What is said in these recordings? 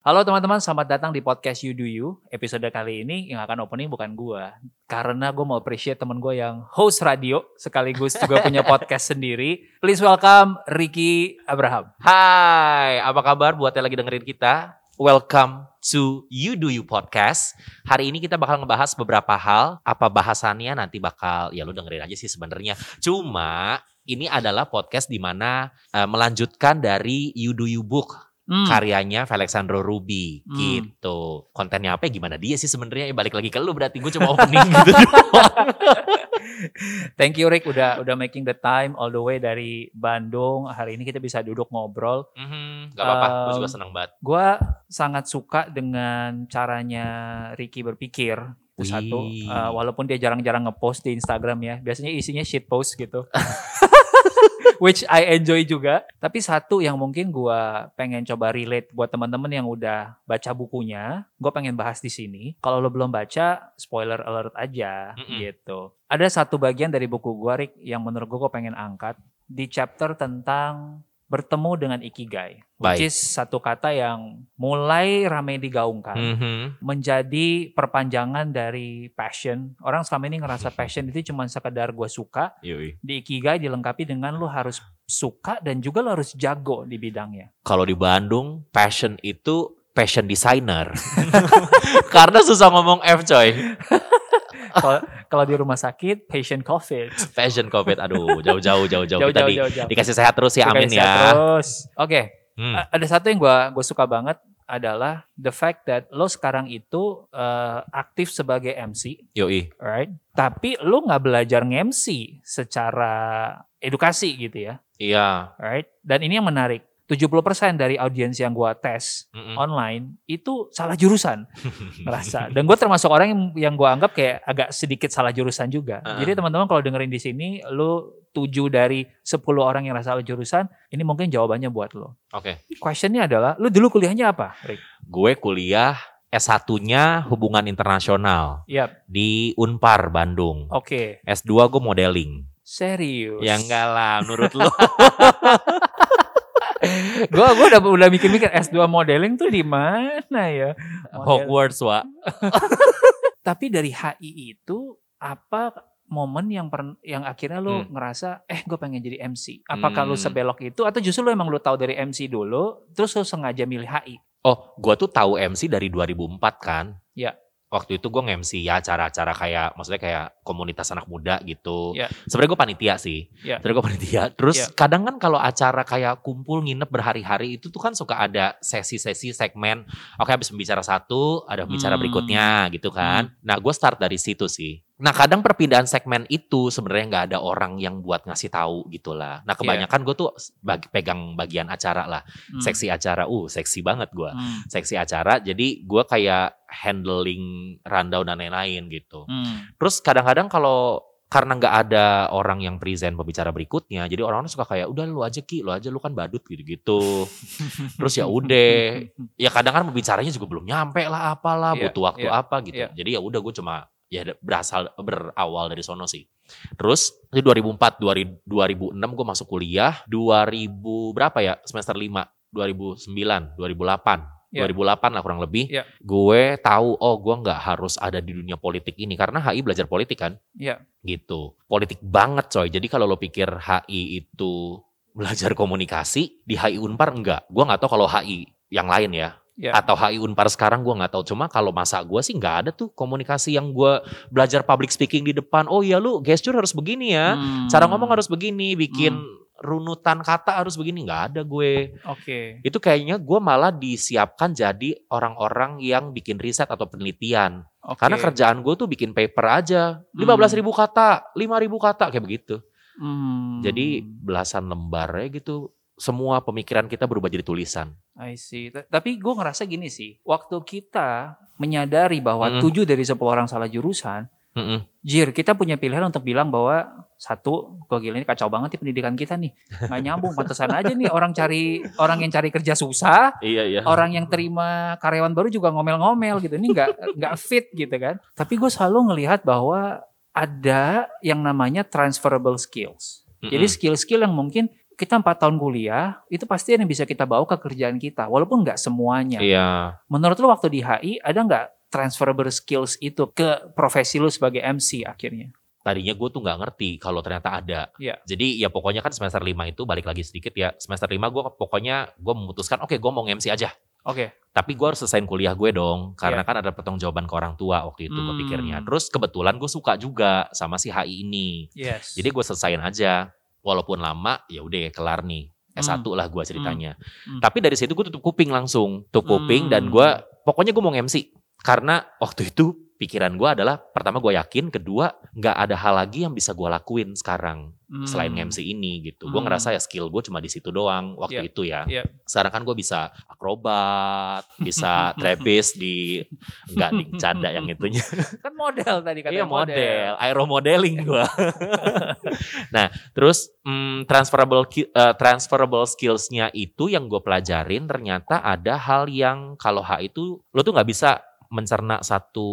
Halo teman-teman, selamat datang di podcast You Do You. Episode kali ini yang akan opening bukan gua, karena gue mau appreciate temen gue yang host radio sekaligus juga punya podcast sendiri. Please welcome Ricky Abraham. Hai, apa kabar buat yang lagi dengerin kita? Welcome to You Do You Podcast. Hari ini kita bakal ngebahas beberapa hal. Apa bahasannya nanti bakal ya lu dengerin aja sih sebenarnya. Cuma ini adalah podcast di mana eh, melanjutkan dari You Do You Book Hmm, karyanya Alexandro Ruby Hmm. gitu. Kontennya apa ya gimana dia sih sebenarnya Ya, balik lagi ke lu berarti gue cuma opening gitu doang. Thank you Rick udah udah making the time all the way dari Bandung. Hari ini kita bisa duduk ngobrol. Mhm, Gak apa-apa, gue juga Um, senang banget. Gue sangat suka dengan caranya Ricky berpikir. Itu satu. Uh, walaupun dia jarang-jarang ngepost di Instagram ya, biasanya isinya shit post gitu. Which I enjoy juga. Tapi satu yang mungkin gue pengen coba relate buat teman-teman yang udah baca bukunya, gue pengen bahas di sini. Kalau lo belum baca, spoiler alert aja Mm-mm. gitu. Ada satu bagian dari buku gue, Rick, yang menurut gue gue pengen angkat di chapter tentang bertemu dengan ikigai, which Baik. is satu kata yang mulai ramai digaungkan Mhm. menjadi perpanjangan dari passion. Orang selama ini ngerasa passion itu cuma sekedar gue suka, Yoi. di ikigai dilengkapi dengan lo harus suka dan juga lo harus jago di bidangnya. kalau di Bandung passion itu fashion designer karena susah ngomong F coy Kalau- di rumah sakit, patient covid. fashion covid aduh jauh-jauh jauh-jauh Jauh, kita jauh, di- jauh, jauh. dikasih sehat terus ya amin sehat ya Terus, oke. Hmm. A- Ada satu yang gue gue suka banget adalah the fact that lo sekarang itu eh, aktif sebagai MC, yoi right? Tapi lo nggak belajar nge-MC secara edukasi gitu ya. iya Alright. Dan ini yang menarik. 70% dari audiens yang gua tes Mm-mm. online itu salah jurusan ngerasa. Dan gue termasuk orang yang, yang gua anggap kayak agak sedikit salah jurusan juga. Uh-uh. Jadi teman-teman kalau dengerin di sini, lu 7 dari 10 orang yang salah jurusan, ini mungkin jawabannya buat lo. oke Questionnya adalah, lu dulu kuliahnya apa, Rick? gue kuliah S1-nya hubungan internasional Yap. di Unpar Bandung Oke. S2 gue modeling Serius. ya enggak lah menurut lu Gue gua udah udah mikir-mikir S2 modeling tuh di mana ya? Model- Hogwarts wa Tapi dari HI itu apa momen yang per, yang akhirnya lu Hmm. ngerasa eh gue pengen jadi MC? Apakah lu Hmm. sebelok itu atau justru lu emang lu tahu dari MC dulu terus lu sengaja milih HI? Oh, gua tuh tahu MC dari 2004 kan. Ya. Waktu itu gue nge-MC ya acara-acara kayak maksudnya kayak komunitas anak muda gitu. Ya. Sebenarnya gue panitia sih. Ya. Sebenarnya gue panitia. Terus Ya. kadang kan kalau acara kayak kumpul nginep berhari-hari itu tuh kan suka ada sesi-sesi segmen. Oke habis pembicara satu ada pembicara Hmm. berikutnya gitu kan. Nah gue start dari situ sih. Nah kadang perpindahan segmen itu sebenarnya nggak ada orang yang buat ngasih tahu gitu lah. Nah kebanyakan gue tuh bagi, pegang bagian acara lah. Hmm. Seksi acara. Uh seksi banget gue Hmm. seksi acara jadi gue kayak handling rundown dan lain-lain gitu Hmm. terus kadang-kadang kalau karena nggak ada orang yang present pembicara berikutnya jadi orang-orang suka kayak udah lu aja ki lu aja lu kan badut gitu-gitu terus ya udah ya kadang kan pembicaranya juga belum nyampe lah apalah Iya, butuh waktu iya, apa gitu iya. jadi ya udah gue cuma ya berasal berawal dari sono sih. Terus di 2004 2000 2006 gue masuk kuliah 2000 berapa ya? Semester 5 2009 2008 Iya. 2008 lah kurang lebih. Iya. gue tahu oh gue nggak harus ada di dunia politik ini karena HI belajar politik kan? Iya. gitu. Politik banget coy. Jadi kalau lo pikir HI itu belajar komunikasi di HI Unpar enggak. Gue nggak tahu kalau HI yang lain ya Iya. atau HI Unpar sekarang gue nggak tahu. Cuma kalau masa gue sih nggak ada tuh komunikasi yang gue belajar public speaking di depan. Oh iya lu gesture harus begini ya. Hmm. cara ngomong harus begini bikin runutan kata harus begini. Nggak ada gue. Oke. itu kayaknya gue malah disiapkan jadi orang-orang yang bikin riset atau penelitian. Oke. karena kerjaan gue tuh bikin paper aja. 15.000 ribu kata 5.000 kata kayak begitu. Hmm. jadi belasan lembar ya gitu. Semua pemikiran kita berubah jadi tulisan I see. T- Tapi gue ngerasa gini sih, waktu kita menyadari bahwa Mm. tujuh dari 10 orang salah jurusan, Mm-mm. Jir, kita punya pilihan untuk bilang bahwa satu, gue gila ini kacau banget nih pendidikan kita nih, nggak nyambung, pantesan aja nih orang cari orang yang cari kerja susah, iya iya orang yang terima karyawan baru juga ngomel-ngomel gitu, ini nggak nggak fit gitu kan. Tapi gue selalu ngelihat bahwa ada yang namanya transferable skills. Jadi Mm-mm. skill-skill yang mungkin kita empat tahun kuliah, itu pasti yang bisa kita bawa ke kerjaan kita, walaupun nggak semuanya. Iya. Menurut lo waktu di HI ada nggak transferable skills itu ke profesi lo sebagai MC akhirnya? Tadinya gue tuh nggak ngerti kalau ternyata ada. Iya. Jadi ya pokoknya kan semester 5 itu balik lagi sedikit ya. Semester 5 gue pokoknya gue memutuskan oke gue mau MC aja. Oke. Tapi gue harus selesaiin kuliah gue dong. Karena kan ada pertanggungjawaban ke orang tua waktu itu gue Hmm. pikirnya. Terus kebetulan gue suka juga sama si HI ini. Yes. Jadi gue selesaiin aja. Walaupun lama ya udah kelar nih. S1 Hmm. lah gue ceritanya. Hmm. Tapi dari situ gue tutup kuping langsung. Tutup kuping dan Hmm. gue pokoknya gue mau MC. Karena waktu itu pikiran gue adalah pertama gue yakin, kedua nggak ada hal lagi yang bisa gue lakuin sekarang Hmm. selain MC ini gitu. Gue Hmm. ngerasa ya skill gue cuma di situ doang waktu Iya. itu ya. Iya. Sekarang kan gue bisa akrobat, bisa trapeze di nggak di canda yang itunya. Kan model tadi kata Iya model, aero modeling gue. nah terus mm, transferable eh, transferable skillsnya itu yang gue pelajarin ternyata ada hal yang kalau H itu lo tuh nggak bisa mencerna satu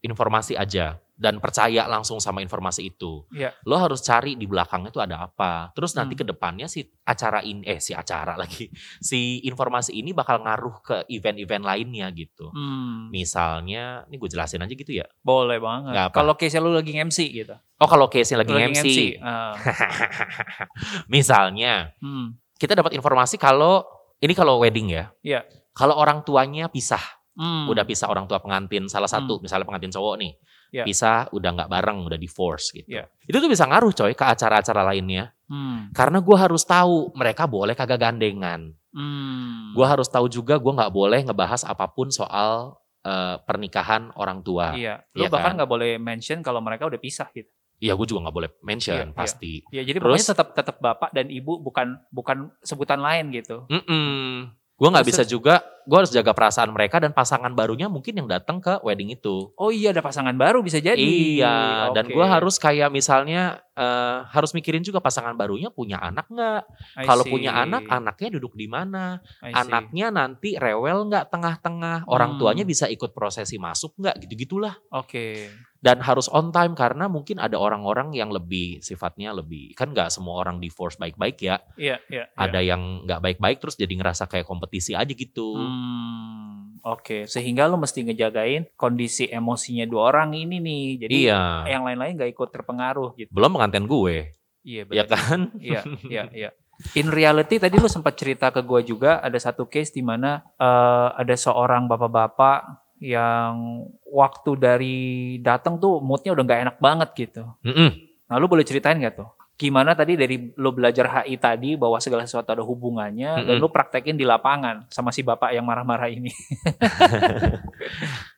informasi aja dan percaya langsung sama informasi itu. Iya. Lo harus cari di belakangnya tuh ada apa. Terus nanti Hmm. ke depannya si acara ini eh si acara lagi. Si informasi ini bakal ngaruh ke event-event lainnya gitu. Hmm. Misalnya, ini gue jelasin aja gitu ya. Boleh banget. Kalau case lu lagi MC gitu. Oh kalau case-nya lagi Lu MC. ah. Misalnya, Hmm. kita dapat informasi kalau ini kalau wedding ya. Iya. Kalau orang tuanya pisah, Hmm. udah pisah orang tua pengantin salah satu, misalnya pengantin cowok nih. Iya. Pisah udah nggak bareng, udah divorce gitu. Iya. Itu tuh bisa ngaruh coy ke acara-acara lainnya. Hmm. Karena gue harus tahu mereka boleh kagak gandengan. Hmm. Gue harus tahu juga gue nggak boleh ngebahas apa pun soal eh, pernikahan orang tua. Iya. Lu Iya bahkan kan? nggak boleh mention kalau mereka udah pisah gitu. Iya, gue juga nggak boleh mention Iya, iya. pasti. Ya jadi Terus? pokoknya tetap tetap bapak dan ibu bukan bukan sebutan lain gitu. Mm-mm. Gue nggak bisa juga, gue harus jaga perasaan mereka dan pasangan barunya mungkin yang datang ke wedding itu. Oh iya ada pasangan baru bisa jadi. Iya, dan Oke. gue harus kayak misalnya eh, harus mikirin juga pasangan barunya punya anak nggak? Kalau punya anak, anaknya duduk di mana? Anaknya nanti rewel nggak tengah-tengah? Orang Hmm. tuanya bisa ikut prosesi masuk nggak? Gitu-gitulah. Oke. Dan harus on time karena mungkin ada orang-orang yang lebih sifatnya lebih kan nggak semua orang divorce baik-baik ya. Iya, iya. iya. Ada yang nggak baik-baik terus jadi ngerasa kayak kompetisi aja gitu. Hmm, Oke, sehingga lo mesti ngejagain kondisi emosinya dua orang ini nih. Jadi Iya. yang lain-lain gak ikut terpengaruh gitu. Belum pengantin gue, Iya ya benar. kan? Iya, iya, iya. In reality tadi lu sempat cerita ke gue juga ada satu case di mana eh, ada seorang bapak-bapak yang waktu dari datang tuh moodnya udah nggak enak banget gitu. Mm-mm. Nah lu boleh ceritain nggak tuh? Gimana tadi dari lu belajar HI tadi bahwa segala sesuatu ada hubungannya dan Mm-mm. lu praktekin di lapangan sama si bapak yang marah-marah ini.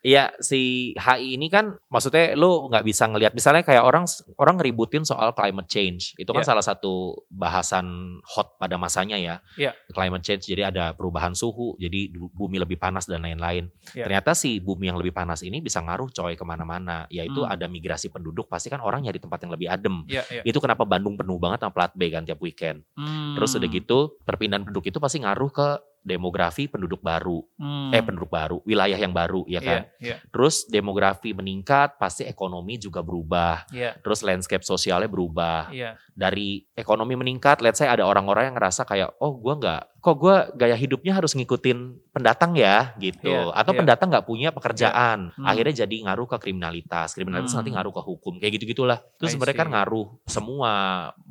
Iya si HI ini kan maksudnya lu nggak bisa ngelihat misalnya kayak orang orang ngeributin soal climate change itu kan Iya. salah satu bahasan hot pada masanya ya Iya. climate change jadi ada perubahan suhu jadi bumi lebih panas dan lain-lain Iya. ternyata si bumi yang lebih panas ini bisa ngaruh coy ke mana-mana yaitu Hmm. ada migrasi penduduk pasti kan orang nyari tempat yang lebih adem Iya, iya. itu kenapa Bandung penuh banget sama plat B kan tiap weekend terus udah Hmm. gitu perpindahan penduduk itu pasti ngaruh ke demografi penduduk baru Hmm. eh penduduk baru wilayah yang baru ya kan Iya, iya, Terus demografi meningkat, pasti ekonomi juga berubah. iya, Terus landscape sosialnya berubah. iya. Dari ekonomi meningkat, let's say ada orang-orang yang ngerasa kayak, oh gua nggak, kok gua gaya hidupnya harus ngikutin pendatang ya, gitu. Iya, Atau iya. pendatang nggak punya pekerjaan, Hmm. akhirnya jadi ngaruh ke kriminalitas. Kriminalitas Hmm. nanti ngaruh ke hukum, kayak gitu-gitulah. Terus I sebenarnya kan ngaruh semua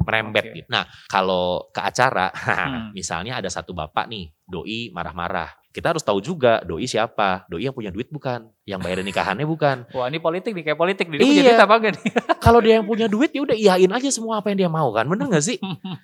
merembet Oke. gitu. Nah, kalau ke acara, Hmm. misalnya ada satu bapak nih, doi marah-marah. Kita harus tahu juga doi siapa. Doi yang punya duit bukan, yang bayarin nikahannya bukan. Wah ini politik nih kayak politik nih. Dia Iya. punya duit apa enggak nih? Kalau dia yang punya duit ya udah iyain aja semua apa yang dia mau kan. Bener gak sih?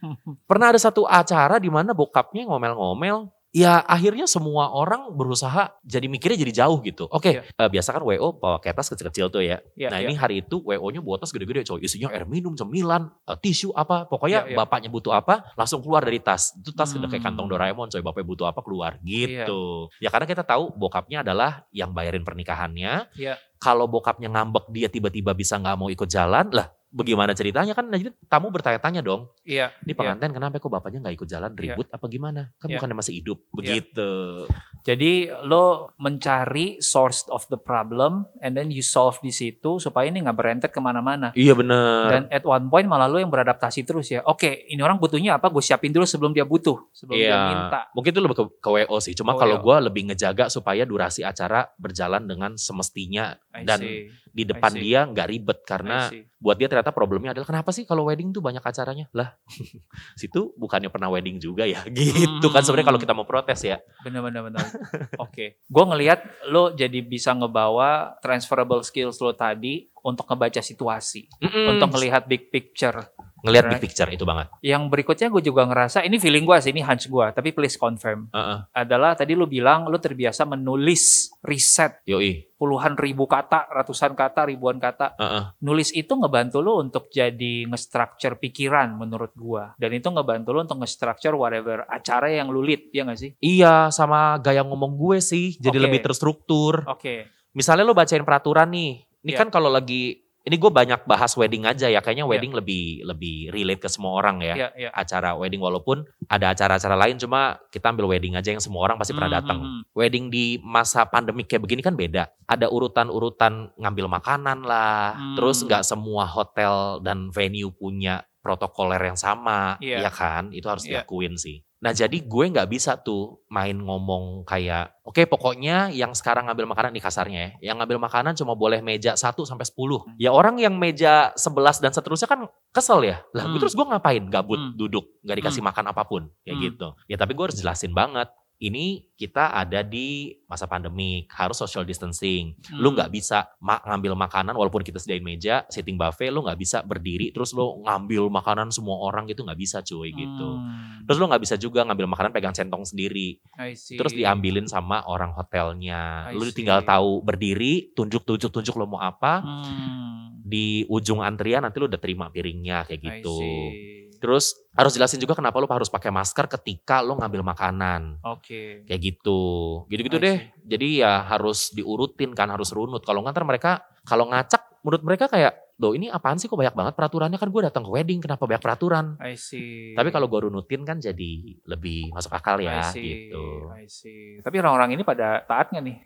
Pernah ada satu acara di mana bokapnya ngomel-ngomel. Ya akhirnya semua orang berusaha jadi mikirnya jadi jauh gitu. Oke, Iya. eh, biasa kan WO bawa kertas kecil-kecil tuh ya. Iya, nah iya. ini hari itu WO-nya bawa tas gede-gede coy. Isinya air minum, cemilan, eh, tisu apa. Pokoknya Iya, iya. bapaknya butuh apa langsung keluar dari tas. Itu tas udah kayak Hmm. kantong Doraemon coy. Bapaknya butuh apa keluar Iya. gitu. Ya karena kita tahu bokapnya adalah yang bayarin pernikahannya. Iya. Kalau bokapnya ngambek dia tiba-tiba bisa nggak mau ikut jalan lah bagaimana ceritanya kan jadi tamu bertanya-tanya dong. Iya. Ini pengantin kenapa kok bapaknya nggak ikut jalan ribut apa gimana? Kan Iya. bukannya masih hidup Iya. begitu. Jadi lo mencari source of the problem and then you solve di situ supaya ini nggak berentet ke mana-mana. Iya bener. Dan at one point malah lo yang beradaptasi terus ya. Oke, ini orang butuhnya apa? Gue siapin dulu sebelum dia butuh, sebelum dia Iya, minta. mungkin itu lebih ke, ke WO sih. Cuma Oh, kalau iya. gue lebih ngejaga supaya durasi acara berjalan dengan semestinya I dan see, di depan dia nggak ribet karena buat dia ternyata problemnya adalah kenapa sih kalau wedding tuh banyak acaranya? Lah situ bukannya pernah wedding juga ya gitu kan sebenarnya kalau kita mau protes ya. Bener bener bener. Oke, gue ngelihat lo jadi bisa ngebawa transferable skills lo tadi untuk ngebaca situasi, Mm-mm. untuk ngelihat big picture. ngelihat big Right. picture itu banget Yang berikutnya gue juga ngerasa ini feeling gue sih, ini hunch gue, tapi please confirm. Heeh. Adalah tadi lo bilang lo terbiasa menulis riset yoi puluhan ribu kata, ratusan kata, ribuan kata. Heeh. Nulis itu ngebantu lo untuk jadi nge-structure pikiran menurut gua. Dan itu ngebantu lo untuk nge-structure whatever acara yang lu lead, ya gak sih? iya sama gaya ngomong gue sih jadi Oke. lebih terstruktur Oke. misalnya lo bacain peraturan nih ini Iya. kan kalau lagi ini gue banyak bahas wedding aja ya kayaknya wedding lebih lebih relate ke semua orang ya Iya, iya. acara wedding walaupun ada acara-acara lain cuma kita ambil wedding aja yang semua orang pasti pernah Hmm, datang. hmm, hmm. Wedding di masa pandemik kayak begini kan beda. Ada urutan-urutan ngambil makanan lah. Hmm. Terus nggak semua hotel dan venue punya protokoler yang sama, Iya. ya kan? Itu harus Iya. diakuin sih. Nah jadi gue nggak bisa tuh main ngomong kayak, oke pokoknya yang sekarang ngambil makanan nih kasarnya ya, yang ngambil makanan cuma boleh meja 1 sampai 10. Hmm. Ya orang yang meja 11 dan seterusnya kan kesel ya. Lah gue Hmm. terus gue ngapain? Gabut Hmm. duduk, nggak dikasih makan apa pun kayak Hmm. gitu. Ya tapi gue harus jelasin banget. Ini kita ada di masa pandemik, harus social distancing. Lu Hmm. nggak bisa ma- ngambil makanan walaupun kita sediain meja, sitting buffet, lu nggak bisa berdiri terus lu ngambil makanan semua orang gitu nggak bisa cuy gitu. Hmm. Terus lu nggak bisa juga ngambil makanan pegang centong sendiri. I see. Terus diambilin sama orang hotelnya. I Lu tinggal tahu berdiri, tunjuk-tunjuk tunjuk lu mau apa. Hmm. Di ujung antrian nanti lu udah terima piringnya kayak I gitu. see. Terus harus jelasin juga kenapa lu harus pakai masker ketika lu ngambil makanan. Oke. Kayak gitu. Gitu-gitu I deh. Jadi ya harus diurutin kan, harus runut. Kalau nggak ntar mereka kalau ngacak menurut mereka kayak, "Loh, ini apaan sih kok banyak banget peraturannya kan gue datang ke wedding, kenapa banyak peraturan?" I see. Tapi kalau gue runutin kan jadi lebih masuk akal I ya see. gitu. I see. Tapi orang-orang ini pada taat nggak nih?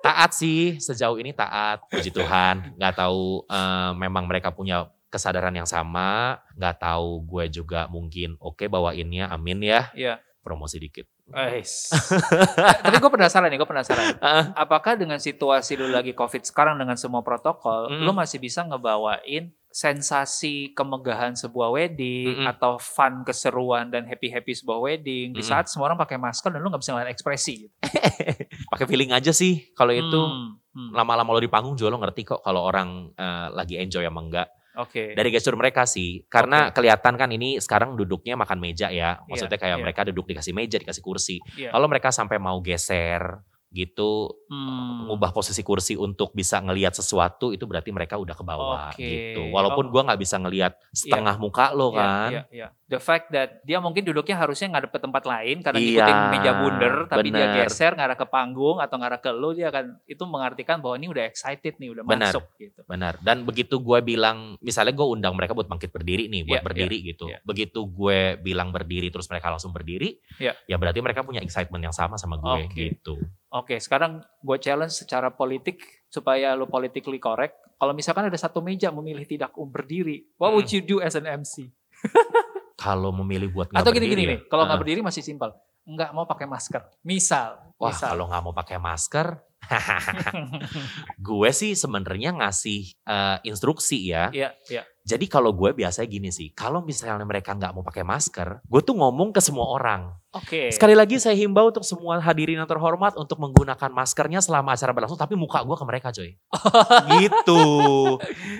Taat sih sejauh ini taat, puji Tuhan. Nggak tahu eh, memang mereka punya kesadaran yang sama. Nggak tahu gue juga mungkin oke bawainnya, amin ya. Iya. Promosi dikit. Ais. Tapi gue penasaran nih, gue penasaran. Ah. Apakah dengan situasi lu lagi COVID sekarang dengan semua protokol, Mm. lu masih bisa ngebawain sensasi kemegahan sebuah wedding Mm-mm. atau fun keseruan dan happy happy sebuah wedding di Mm-mm. saat semua orang pakai masker dan lu nggak bisa ngeliat ekspresi gitu. Pakai feeling aja sih kalau itu. Hmm, hmm. Lama-lama lo di panggung juga lo ngerti kok kalau orang eh, lagi enjoy sama enggak. Oke. Dari gestur mereka sih. Karena kelihatan kan ini sekarang duduknya makan meja ya. Maksudnya kayak iya. mereka duduk dikasih meja, dikasih kursi. Iya. Kalau mereka sampai mau geser gitu Hmm. mengubah posisi kursi untuk bisa ngelihat sesuatu itu berarti mereka udah ke bawah Oke. gitu. Walaupun Oh. gua nggak bisa ngelihat setengah muka lo Iya, kan. iya, iya. The fact that dia mungkin duduknya harusnya ngadep ke tempat lain karena Iya, ngikutin meja bundar, tapi dia bener. geser ngarah ke panggung atau ngarah ke lu, dia akan itu mengartikan bahwa ini udah excited nih, udah Benar. masuk gitu. Benar. Dan begitu gue bilang, misalnya gue undang mereka buat bangkit berdiri nih, buat Iya, berdiri gitu. iya. Begitu gue bilang berdiri, terus mereka langsung berdiri, Iya. ya berarti mereka punya excitement yang sama sama gue Oke. gitu. Oke, sekarang gue challenge secara politik supaya lu politically correct. Kalau misalkan ada satu meja memilih tidak berdiri, what would Hmm. you do as an MC? Kalau memilih buat nggak Atau gini-gini nih, ya, kalau nggak uh-uh. berdiri masih simpel. Nggak mau pakai masker. Misal. Wah misal. kalau nggak mau pakai masker, gue sih sebenarnya ngasih eh, instruksi ya. Iya, iya. Jadi kalau gue biasanya gini sih, kalau misalnya mereka nggak mau pakai masker, gue tuh ngomong ke semua orang. Oke. Sekali lagi saya himbau untuk semua hadirin yang terhormat untuk menggunakan maskernya selama acara berlangsung, tapi muka gue ke mereka coy. gitu.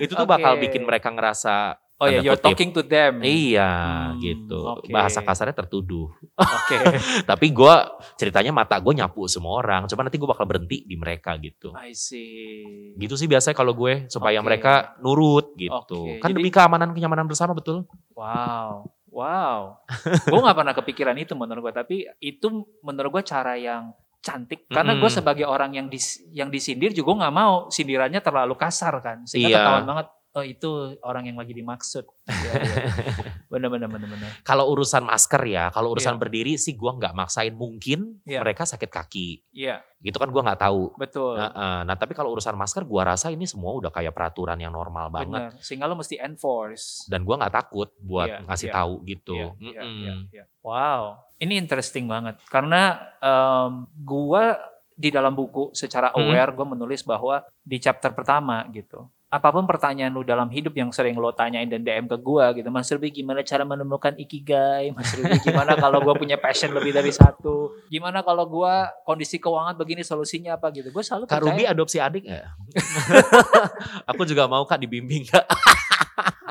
Itu tuh bakal Oke. bikin mereka ngerasa Oh ya, tanda you're kutip, talking to them. Iya Hmm, gitu. oke. Bahasa kasarnya tertuduh. Oke. Tapi gue ceritanya mata gue nyapu semua orang. Coba nanti gue bakal berhenti di mereka gitu. I see. Gitu sih biasanya kalau gue supaya Oke. mereka nurut gitu. Oke, Kan jadi- demi keamanan kenyamanan bersama betul. Wow. Wow. gue gak pernah kepikiran itu menurut gue. Tapi itu menurut gue cara yang cantik. Karena gue sebagai orang yang dis, yang disindir juga nggak mau sindirannya terlalu kasar kan. Sehingga Iya. ketahuan banget. Oh itu orang yang lagi dimaksud. Iya, iya. Bener bener bener bener. Kalau urusan masker ya, kalau urusan Iya. berdiri sih gua nggak maksain. Mungkin Iya. mereka sakit kaki. Iya, Gitu kan gua nggak tahu. betul. Nah, nah, tapi kalau urusan masker gua rasa ini semua udah kayak peraturan yang normal banget. Bener. Sehingga lo mesti enforce. Dan gua nggak takut buat Iya, ngasih iya. tahu gitu. Iya, iya, Mm-mm. iya, iya. Wow, ini interesting banget karena em, gua di dalam buku secara Hmm. aware gue menulis bahwa di chapter pertama gitu. Apa pun pertanyaan lu dalam hidup yang sering lo tanyain dan DM ke gua gitu, Mas Ruby gimana cara menemukan ikigai? Mas Ruby gimana kalau gua punya passion lebih dari satu? Gimana kalau gua kondisi keuangan begini solusinya apa gitu? Gue selalu Kak Ruby percaya. adopsi adik nggak? Aku juga mau kak dibimbing kak.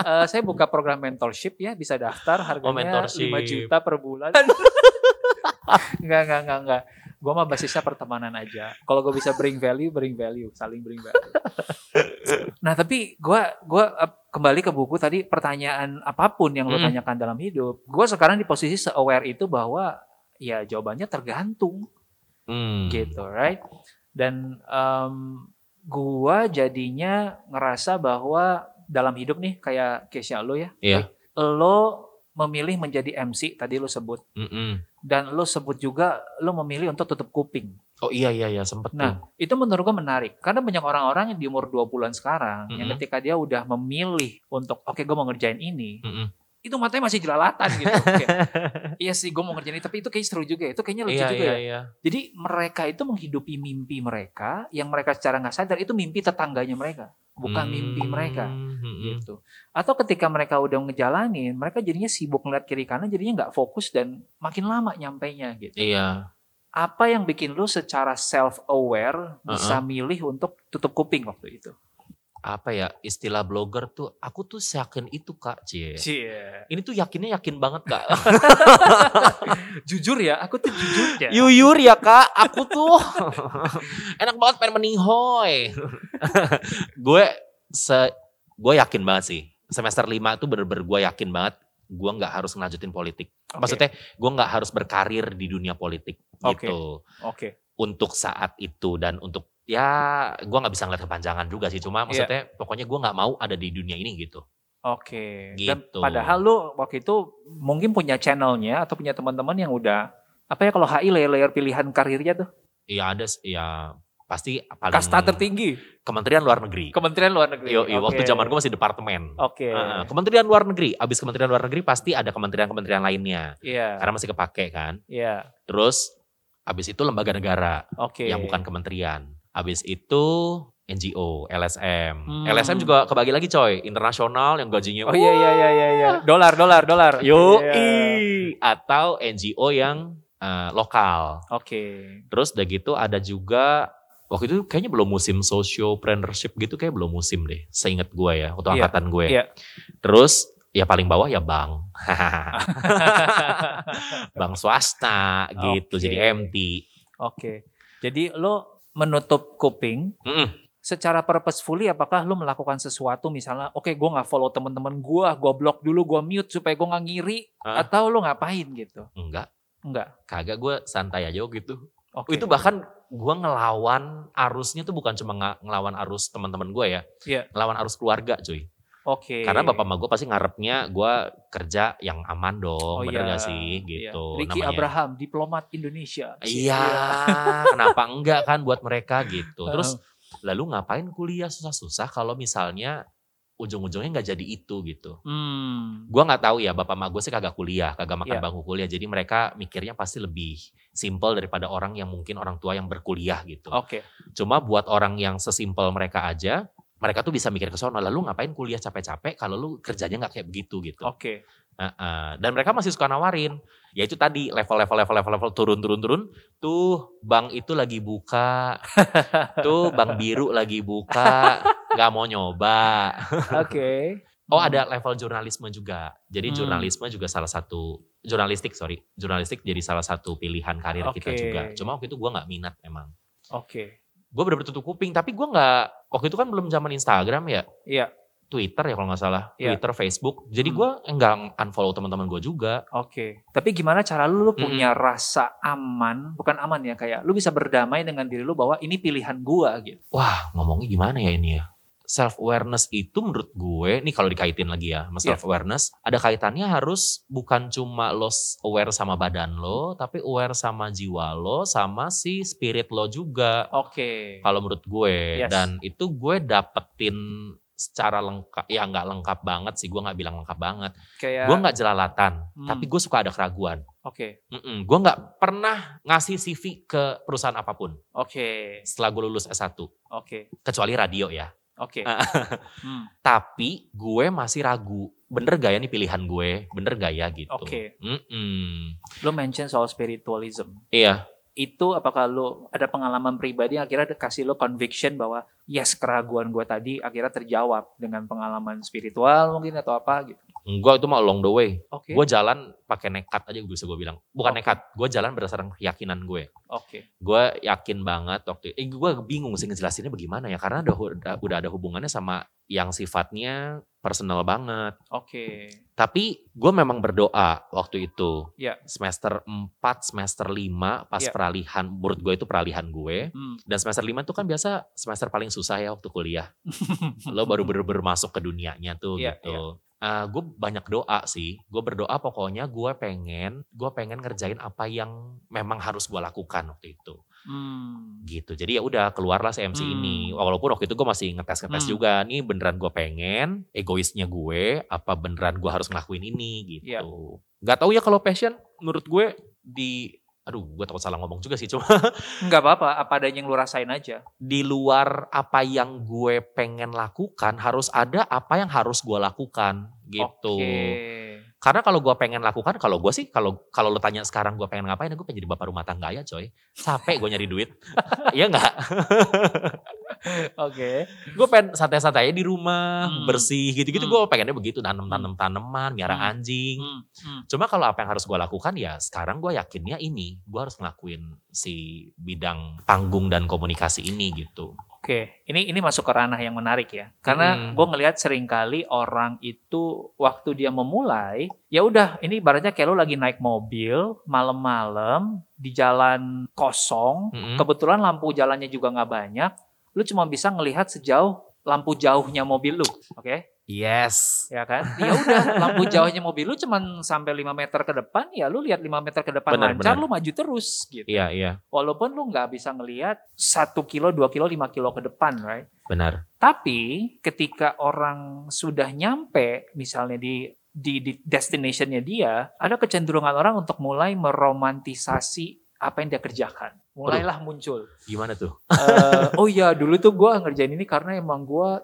Eh, saya buka program mentorship ya, bisa daftar harganya Oh, mentorship. 5 juta per bulan. enggak, enggak, enggak, enggak. Gue mah basisnya pertemanan aja. Kalau gue bisa bring value, bring value, saling bring value. nah, tapi gue gua kembali ke buku tadi pertanyaan apa pun yang lo Mm. tanyakan dalam hidup, gue sekarang di posisi se-aware itu bahwa ya jawabannya tergantung Hmm. gitu, right? Dan em, gua jadinya ngerasa bahwa dalam hidup nih kayak Kesha lo ya, Iya. lo memilih menjadi MC tadi lo sebut Mm-mm. dan lo sebut juga lo memilih untuk tutup kuping. Oh iya iya iya sempet tuh. Nah, itu menurut gua menarik karena banyak orang-orang yang di umur 20-an sekarang yang Mm-mm. ketika dia udah memilih untuk oke gua mau ngerjain ini, Mm-mm. Itu matanya masih jelalatan gitu. Kayak, iya sih gua mau ngerjain ini, tapi itu kayak seru juga ya. Itu kayaknya lucu Iya juga iya ya. iya. Jadi mereka itu menghidupi mimpi mereka yang mereka secara nggak sadar itu mimpi tetangganya mereka, bukan mimpi mereka Hmm, gitu. Atau ketika mereka udah ngejalanin, mereka jadinya sibuk ngeliat kiri kanan, jadinya nggak fokus dan makin lama nyampainya gitu. Iya. Apa yang bikin lu secara self aware bisa milih untuk tutup kuping waktu itu? Apa ya istilah blogger tuh? Aku tuh yakin itu kak Cie. Cie. Ini tuh yakinnya yakin banget kak. Jujur ya, aku tuh jujur ya. Yuyur ya kak, aku tuh enak banget pengen menihoy. gue se gue yakin banget sih semester 5 tuh bener-bener gue yakin banget gue nggak harus ngelanjutin politik. Oke. Maksudnya gue nggak harus berkarir di dunia politik Oke. gitu Oke. untuk saat itu dan untuk ya gue nggak bisa ngeliat kepanjangan juga sih. Cuma maksudnya pokoknya gue nggak mau ada di dunia ini gitu. Oke. Dan Gitu. padahal lu waktu itu mungkin punya channelnya atau punya teman-teman yang udah apa ya kalau HI layer-layer pilihan karirnya tuh Iya ada, ya pasti paling kasta tertinggi Kementerian Luar Negeri. Kementerian Luar Negeri. Yo, yo, waktu Oke. zaman gue masih departemen. Oke. Heeh, Kementerian Luar Negeri, abis Kementerian Luar Negeri pasti ada kementerian-kementerian lainnya, Iya. karena masih kepake kan. Iya. Terus abis itu lembaga negara Oke. yang bukan kementerian. Abis itu NGO, LSM. Hmm. LSM juga kebagi lagi coy, internasional yang gajinya. Oh iya iya iya iya iya. Dolar dolar dolar. Yo, Iya. atau NGO yang eh, lokal. Oke. Terus udah gitu ada juga waktu itu kayaknya belum musim sociopreneurship gitu kayak belum musim deh. Seingat gue ya, waktu Iya, angkatan gue. iya. Terus ya paling bawah ya bank. bank swasta gitu Oke. jadi MT. Oke. Jadi lo menutup kuping Mm-mm. secara purposefully apakah lo melakukan sesuatu misalnya oke gue nggak follow teman-teman gue gue blok dulu gue mute supaya gue nggak ngiri Hah? atau lo ngapain gitu Enggak, enggak kagak gue santai aja gitu. oke Itu bahkan gue ngelawan arusnya tuh bukan cuma ngelawan arus teman-teman gue ya. Iya. Ngelawan arus keluarga cuy. Oke Karena bapak ma gue pasti ngarepnya gue kerja yang aman Oh dong, bener iya, gak sih Iya. gitu. Ricky namanya. Abraham diplomat Indonesia Iya, kenapa enggak kan buat mereka gitu. Terus lalu ngapain kuliah susah-susah kalau misalnya ujung-ujungnya nggak jadi itu gitu. hmm. Gua nggak tahu ya bapak mak gue sih kagak kuliah, kagak makan Iya. bangku kuliah. Jadi mereka mikirnya pasti lebih simpel daripada orang yang mungkin orang tua yang berkuliah gitu. oke Cuma buat orang yang sesimpel mereka aja, mereka tuh bisa mikir ke sono. Lalu ngapain kuliah capek-capek kalau lu kerjanya nggak kayak begitu gitu. oke Heeh. dan mereka masih suka nawarin. Ya itu tadi level-level level-level level turun turun turun. Tuh bank itu lagi buka. tuh bank biru lagi buka. Gak mau nyoba. oke Oh Hmm. ada level jurnalisme juga. Jadi Hmm. jurnalisme juga salah satu jurnalistik sorry jurnalistik jadi salah satu pilihan karir kita Oke. juga. Cuma waktu itu gue nggak minat emang. oke Gue bener-bener tutup kuping. Tapi gue nggak waktu itu kan belum zaman Instagram ya. iya Twitter ya kalau nggak salah. Iya. Twitter, Facebook. Jadi Hmm. gue enggak unfollow teman-teman gue juga. Oke, tapi gimana cara lu, lu punya rasa aman, bukan aman ya kayak lu bisa berdamai dengan diri lu bahwa ini pilihan gua gitu. Wah ngomongnya gimana ya ini ya. Self awareness itu menurut gue nih kalau dikaitin lagi ya sama Iya. self awareness ada kaitannya harus bukan cuma lo s- aware sama badan lo tapi aware sama jiwa lo sama si spirit lo juga Oke. kalau menurut gue Yes. dan itu gue dapetin secara lengkap ya nggak lengkap banget sih gue nggak bilang lengkap banget Kayak gue nggak jelalatan Hmm. tapi gue suka ada keraguan Oke. Mm-mm. gue nggak pernah ngasih CV ke perusahaan apa pun Oke. setelah gue lulus S1 Oke. kecuali radio ya Oke. Ah. Hmm, tapi gue masih ragu bener gak ya nih pilihan gue bener gak ya gitu Oke. Mm-mm. Lo mention soal spiritualism. iya Itu apakah lo ada pengalaman pribadi yang akhirnya kasih lo conviction bahwa yes keraguan gue tadi akhirnya terjawab dengan pengalaman spiritual mungkin atau apa gitu. Enggak itu mah along the way Oke. gue jalan pakai nekat aja bisa gue bilang bukan Oke. nekat gue jalan berdasarkan keyakinan gue Oke. gue yakin banget waktu eh gue bingung sih ngejelasinnya bagaimana ya karena udah, udah ada hubungannya sama yang sifatnya personal banget Oke. tapi gue memang berdoa waktu itu Ya. semester 4 semester 5 pas Ya. peralihan menurut gue itu peralihan gue Hmm. dan semester 5 itu kan biasa semester paling susah ya waktu kuliah lo baru bener-bener masuk ke dunianya tuh Iya, gitu gue banyak doa sih gue berdoa pokoknya gue pengen gue pengen ngerjain apa yang memang harus gue lakukan waktu itu Hmm. gitu jadi ya udah keluarlah CMC Hmm. ini walaupun waktu itu gue masih ngetes ngetes Hmm. juga nih beneran gue pengen egoisnya gue apa beneran gue harus ngelakuin ini gitu Iya. nggak tahu ya kalau passion menurut gue di aduh gue takut salah ngomong juga sih cuma Enggak apa-apa, apa adanya yang lu rasain aja. di luar apa yang gue pengen lakukan harus ada apa yang harus gue lakukan gitu Oke. karena kalau gue pengen lakukan kalau gue sih kalau kalau lo tanya sekarang gue pengen ngapain gue pengen jadi bapak rumah tangga ya coy capek gue nyari duit Iya nggak Oke. gue pengen santai-santai di rumah Hmm. bersih gitu-gitu Hmm. gue pengennya begitu nanam-nanam tanaman miara Hmm. anjing Hmm. Hmm. cuma kalau apa yang harus gue lakukan ya sekarang gue yakinnya ini gue harus ngelakuin si bidang panggung dan komunikasi ini gitu Oke, ini ini masuk ke ranah yang menarik ya. Karena Hmm. gue ngelihat sering kali orang itu waktu dia memulai, ya udah ini ibaratnya kayak lo lagi naik mobil malam-malam di jalan kosong, Mm-mm. kebetulan lampu jalannya juga nggak banyak, lu cuma bisa ngelihat sejauh lampu jauhnya mobil lu, oke? yes Ya kan? Ya udah, lampu jauhnya mobil lu cuman sampai 5 meter ke depan, ya lu lihat 5 meter ke depan Benar, lancar, benar. lu maju terus gitu. iya iya Walaupun lu nggak bisa ngelihat 1 kilo, 2 kilo, 5 kilo ke depan, right? benar Tapi ketika orang sudah nyampe misalnya di di, di destinationnya dia, ada kecenderungan orang untuk mulai meromantisasi apa yang dia kerjakan. Mulailah muncul. gimana tuh Eh, oh iya dulu tuh gue ngerjain ini karena emang gue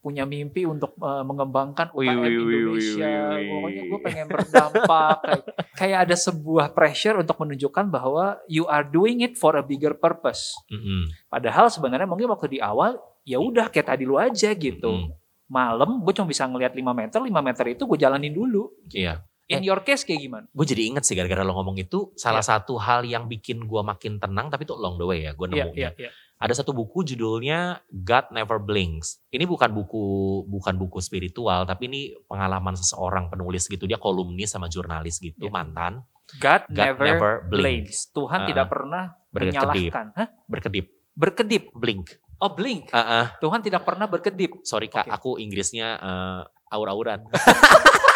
punya mimpi untuk eh, mengembangkan UKM wih, wih, Indonesia. wih, wih. Pokoknya gue pengen berdampak. kayak, kayak ada sebuah pressure untuk menunjukkan bahwa you are doing it for a bigger purpose. Mm-mm. Padahal sebenarnya mungkin waktu di awal ya udah kayak tadi lu aja gitu. Mm-mm. Malam gue cuma bisa ngelihat 5 meter, 5 meter itu gue jalanin dulu. iya In your case kayak gimana? gue jadi inget sih gara-gara lo ngomong itu salah satu hal yang bikin gue makin tenang tapi itu along the way ya gue Iya, nemunya iya, iya. ada satu buku judulnya God Never Blinks ini bukan buku bukan buku spiritual tapi ini pengalaman seseorang penulis gitu dia kolumnis sama jurnalis gitu Iya. mantan God, God never, never blinks. Tuhan Ah, tidak pernah berkedip. menyalahkan. Hah? berkedip Berkedip. blink Oh, blink. Ah, ah. Tuhan tidak pernah berkedip. sorry kak Oke. aku Inggrisnya eh, aur-auran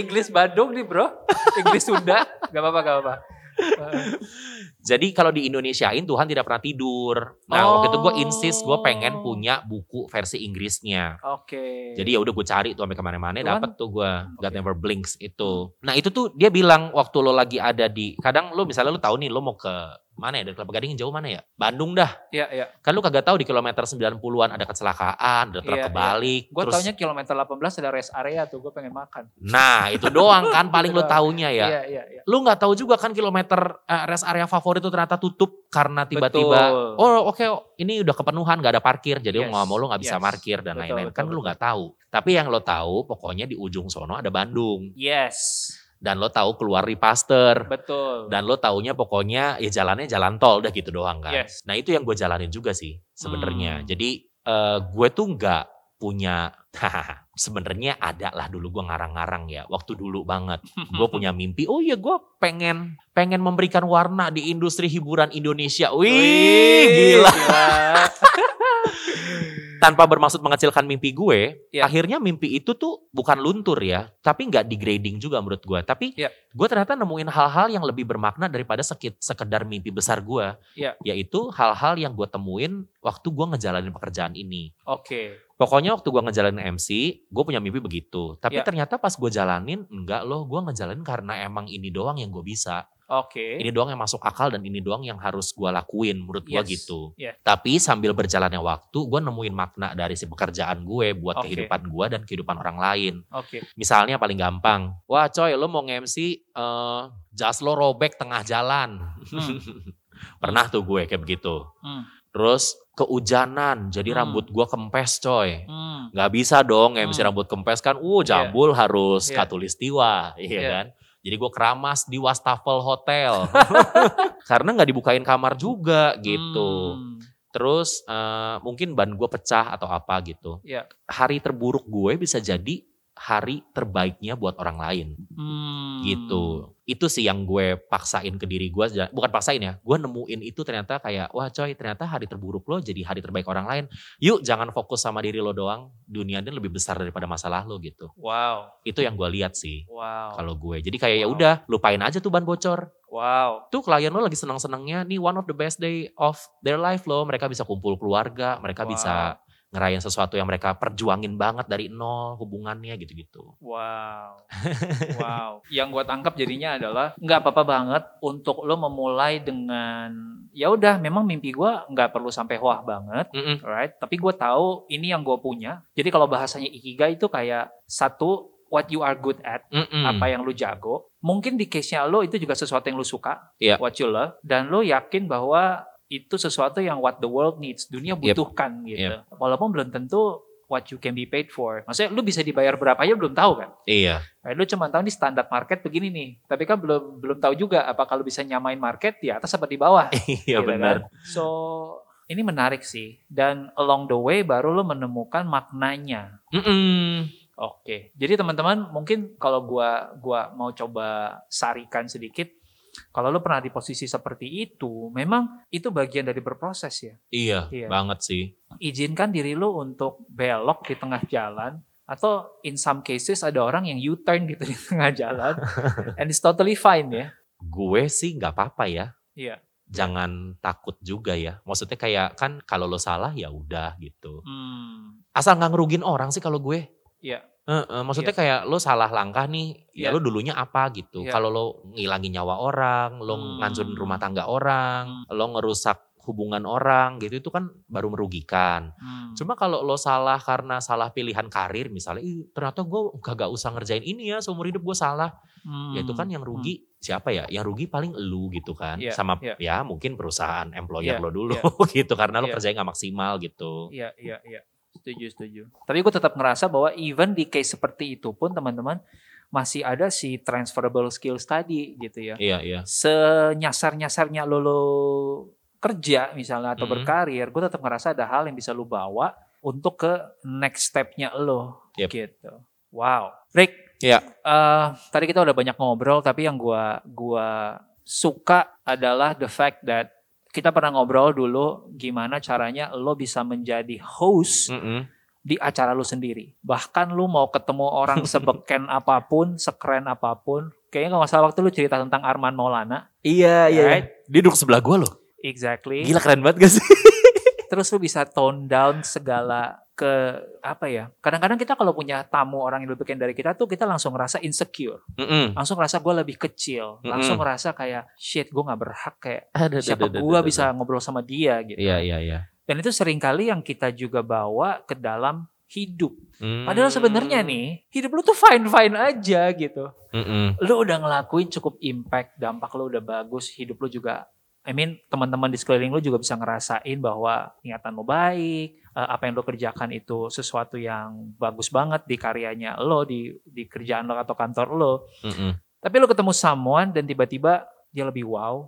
Inggris Bandung nih, Bro. Inggris Sunda. Gak apa-apa, gak apa-apa. Jadi kalau di Indonesiain Tuhan tidak pernah tidur. Nah waktu itu gue insist gue pengen Oh. punya buku versi Inggrisnya. Oke. Jadi ya udah gue cari tuh sampai ke mana-mana dapat tuh gue God Oke. Never Blinks itu. Nah itu tuh dia bilang waktu lo lagi ada di kadang lo misalnya lo tahu nih lo mau ke mana ya dari Kelapa Gading jauh mana ya? Bandung dah. Iya, iya. Kan lo kagak tahu di kilometer 90-an ada kecelakaan, ada truk iya. kebalik. Gue terus taunya kilometer 18 ada rest area tuh. Gue pengen makan. nah itu doang kan paling doang. taunya ya. Iya, iya, iya. Lu nggak tahu juga kan kilometer eh, rest area favorit itu ternyata tutup karena tiba-tiba Betul. oh oke ini udah kepenuhan nggak ada parkir jadi Yes, mau nggak mau lu nggak bisa yes. parkir dan lain-lain betul, kan lu betul. nggak tahu tapi yang lo tahu pokoknya di ujung sono ada Bandung Yes. Dan lo tahu keluar di Pasteur Betul. dan lo taunya pokoknya ya jalannya jalan tol udah gitu doang kan Yes. nah itu yang gue jalanin juga sih sebenarnya Hmm. jadi eh, gue tuh nggak punya sebenarnya ada lah dulu gue ngarang-ngarang ya waktu dulu banget gue punya mimpi oh iya gue pengen pengen memberikan warna di industri hiburan Indonesia wih, Wih, gila gila. tanpa bermaksud mengecilkan mimpi gue, Iya. akhirnya mimpi itu tuh bukan luntur ya, tapi nggak degrading juga menurut gue. Tapi Iya. gue ternyata nemuin hal-hal yang lebih bermakna daripada sekedar mimpi besar gue, Iya. yaitu hal-hal yang gue temuin waktu gue ngejalanin pekerjaan ini. Oke. Pokoknya waktu gue ngejalanin MC, gue punya mimpi begitu. Tapi Iya. ternyata pas gue jalanin, enggak loh, gue ngejalanin karena emang ini doang yang gue bisa. Oke. Ini doang yang masuk akal dan ini doang yang harus gue lakuin menurut gue Yes. gitu. Yeah. Tapi sambil berjalannya waktu, gue nemuin makna dari si pekerjaan gue buat Oke. kehidupan gue dan kehidupan orang lain. Oke. Misalnya paling gampang, wah coy lo mau nge-MC, eh, jas lo robek tengah jalan. Hmm. Pernah tuh gue kayak begitu. Hmm. Terus keujanan, jadi Hmm. rambut gue kempes coy. Hmm. Nggak bisa dong nge-MC Hmm. rambut kempes kan, uh jambul harus Iya. katulistiwa, iya Iya. kan? Jadi gue keramas di wastafel hotel. Karena nggak dibukain kamar juga gitu. Hmm. Terus eh, mungkin ban gue pecah atau apa gitu. Iya. Hari terburuk gue bisa jadi hari terbaiknya buat orang lain Hmm. gitu. Itu sih yang gue paksain ke diri gue, bukan paksain ya. Gue nemuin itu ternyata kayak, wah coy ternyata hari terburuk lo jadi hari terbaik orang lain. Yuk jangan fokus sama diri lo doang, dunia ini lebih besar daripada masalah lo gitu. Wow. Itu yang gue lihat sih Wow. kalau gue. Jadi kayak ya Wow. udah lupain aja tuh ban bocor. Wow. Tuh klien lo lagi senang-senangnya nih one of the best day of their life lo. Mereka bisa kumpul keluarga, mereka Wow. bisa ngerayain sesuatu yang mereka perjuangin banget dari nol hubungannya gitu-gitu. Wow. wow. Yang gue tangkap jadinya adalah nggak apa-apa banget untuk lo memulai dengan ya udah memang mimpi gue nggak perlu sampai wah banget, Mm-mm. right? Tapi gue tahu ini yang gue punya. Jadi kalau bahasanya ikigai itu kayak satu what you are good at, Mm-mm. apa yang lu jago. Mungkin di case-nya lo itu juga sesuatu yang lu suka, Iya. what you love, dan lo yakin bahwa itu sesuatu yang what the world needs, dunia Yep. butuhkan gitu. Walaupun belum tentu what you can be paid for. Maksudnya lu bisa dibayar berapa aja belum tahu kan? Iya. Right, lu cuma tahu nih standar market begini nih. Tapi kan belum belum tahu juga apa kalau bisa nyamain market di atas apa di bawah. Iya gitu benar. kan. So ini menarik sih. Dan along the way baru lu menemukan maknanya. Mm-mm. Oke. Jadi teman-teman mungkin kalau gua gua mau coba sarikan sedikit. Kalau lu pernah di posisi seperti itu, memang itu bagian dari berproses ya. Iya, Iya. banget sih. Izinkan diri lu untuk belok di tengah jalan atau in some cases ada orang yang U-turn gitu di tengah jalan and it's totally fine ya. Gue sih nggak apa-apa ya. Iya. Jangan takut juga ya. Maksudnya kayak kan kalau lo salah ya udah gitu. Hmm. Asal nggak ngerugin orang sih kalau gue. Iya. Heeh, maksudnya kayak lo salah langkah nih, ya Iya. lo dulunya apa gitu. Iya. Kalau lo ngilangin nyawa orang, lo Hmm. ngancurin rumah tangga orang, lo ngerusak hubungan orang gitu itu kan baru merugikan. Hmm. Cuma kalau lo salah karena salah pilihan karir misalnya, Ih, ternyata gue gak usah ngerjain ini ya seumur hidup gue salah. Hmm. Ya itu kan yang rugi siapa ya? Yang rugi paling lu gitu kan. Iya, Sama iya. ya mungkin perusahaan employer Iya, lo dulu iya. gitu karena lo Iya. kerjanya gak maksimal gitu. Iya, iya, iya. Setuju, setuju. Tapi gue tetap ngerasa bahwa even di case seperti itu pun teman-teman masih ada si transferable skills tadi gitu ya. Iya, iya. Senyasar-nyasarnya lo, lo kerja misalnya atau Mhm. berkarir, gue tetap ngerasa ada hal yang bisa lo bawa untuk ke next stepnya lo Yep. gitu. Wow. Rick, Iya. eh, tadi kita udah banyak ngobrol, tapi yang gua gua suka adalah the fact that kita pernah ngobrol dulu gimana caranya lo bisa menjadi host Mm-mm. di acara lu sendiri. Bahkan lu mau ketemu orang sebeken apa pun, sekeren apa pun. Kayaknya kalau salah waktu lu cerita tentang Arman Maulana. Iya, iya. Right? Dia duduk sebelah gue loh. Exactly. Gila keren banget gak sih? Terus lu bisa tone down segala ke apa ya? Kadang-kadang kita kalau punya tamu orang yang lebih keren dari kita tuh kita langsung ngerasa insecure. Mm-mm. Langsung ngerasa gue lebih kecil. Mm-mm. Langsung ngerasa kayak shit gue nggak berhak kayak Aduh, siapa aduh, aduh, gue aduh, bisa aduh. ngobrol sama dia gitu. Iya, iya, iya. Dan itu sering kali yang kita juga bawa ke dalam hidup. Hmm. Padahal sebenarnya nih, hidup lu tuh fine-fine aja gitu. Mm-mm. Lu udah ngelakuin cukup impact, dampak lu udah bagus, hidup lu juga I mean, teman-teman di sekeliling lu juga bisa ngerasain bahwa niatan lu baik, eh, apa yang lu kerjakan itu sesuatu yang bagus banget di karyanya lo, di di kerjaan lo atau kantor lo. Mm-mm. Tapi lu ketemu someone dan tiba-tiba dia lebih wow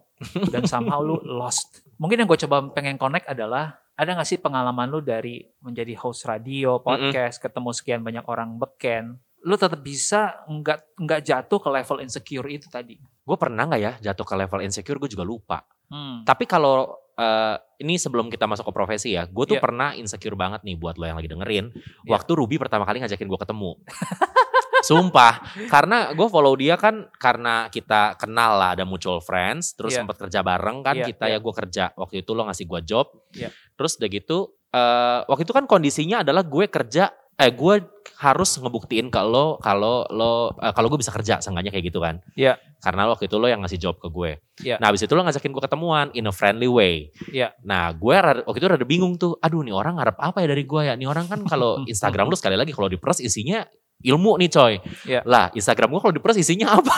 dan somehow lu lost. Mungkin yang gue coba pengen connect adalah ada gak sih pengalaman lu dari menjadi host radio, podcast, ketemu sekian banyak orang beken, lu tetap bisa nggak nggak jatuh ke level insecure itu tadi. Gue pernah nggak ya jatuh ke level insecure? Gue juga lupa. Hmm. Tapi kalau eh, ini sebelum kita masuk ke profesi ya, gue tuh Iya. pernah insecure banget nih buat lo yang lagi dengerin. Iya. Waktu Ruby pertama kali ngajakin gue ketemu. Sumpah, karena gue follow dia kan karena kita kenal lah ada mutual friends, terus Iya. sempat kerja bareng kan Iya, kita iya. ya gue kerja waktu itu lo ngasih gue job, Iya. terus udah gitu eh waktu itu kan kondisinya adalah gue kerja, eh gue harus ngebuktiin ke lo kalau lo eh, kalau gue bisa kerja, seenggaknya kayak gitu kan? Iya. Karena waktu itu lo yang ngasih job ke gue. Iya. Nah, habis itu lo ngajakin gue ketemuan in a friendly way. Iya. Nah, gue waktu itu rada bingung tuh. Aduh, nih orang ngarep apa ya dari gue ya? Nih orang kan kalau Instagram lu sekali lagi kalau diperes isinya ilmu nih coy. Iya. Lah, Instagram gue kalau diperes isinya apa?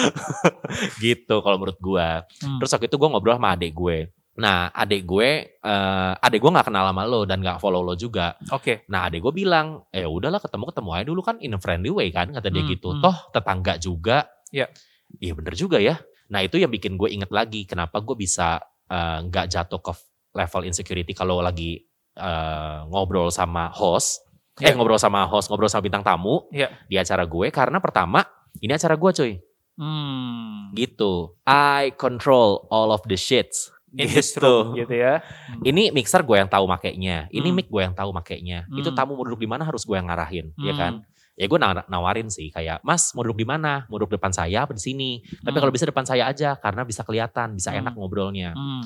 gitu kalau menurut gue. Hmm. Terus waktu itu gue ngobrol sama adik gue. Nah, adik gue, eh adik gue nggak kenal sama lo dan nggak follow lo juga. Oke. Nah, adik gue bilang, eh udahlah ketemu ketemu aja dulu kan in a friendly way kan kata dia Hmm, gitu. hmm. Toh tetangga juga. Iya. Iya bener juga ya. Nah itu yang bikin gue inget lagi kenapa gue bisa eh, nggak jatuh ke level insecurity kalau lagi eh, ngobrol sama host. Eh Iya. ngobrol sama host, ngobrol sama bintang tamu Iya. di acara gue karena pertama ini acara gue cuy. Hmm. Gitu. I control all of the shits. In this room, gitu ya. Ini mixer gue yang tahu makainya. Ini Hmm. mic gue yang tahu makainya. Itu Hmm. tamu mau duduk di mana harus gue yang ngarahin, ya Hmm. kan? Ya gue naw- nawarin sih kayak, Mas mau duduk di mana? Mau duduk depan saya apa di sini? Tapi Hmm. kalau bisa depan saya aja karena bisa kelihatan, bisa Hmm. enak ngobrolnya. Hmm.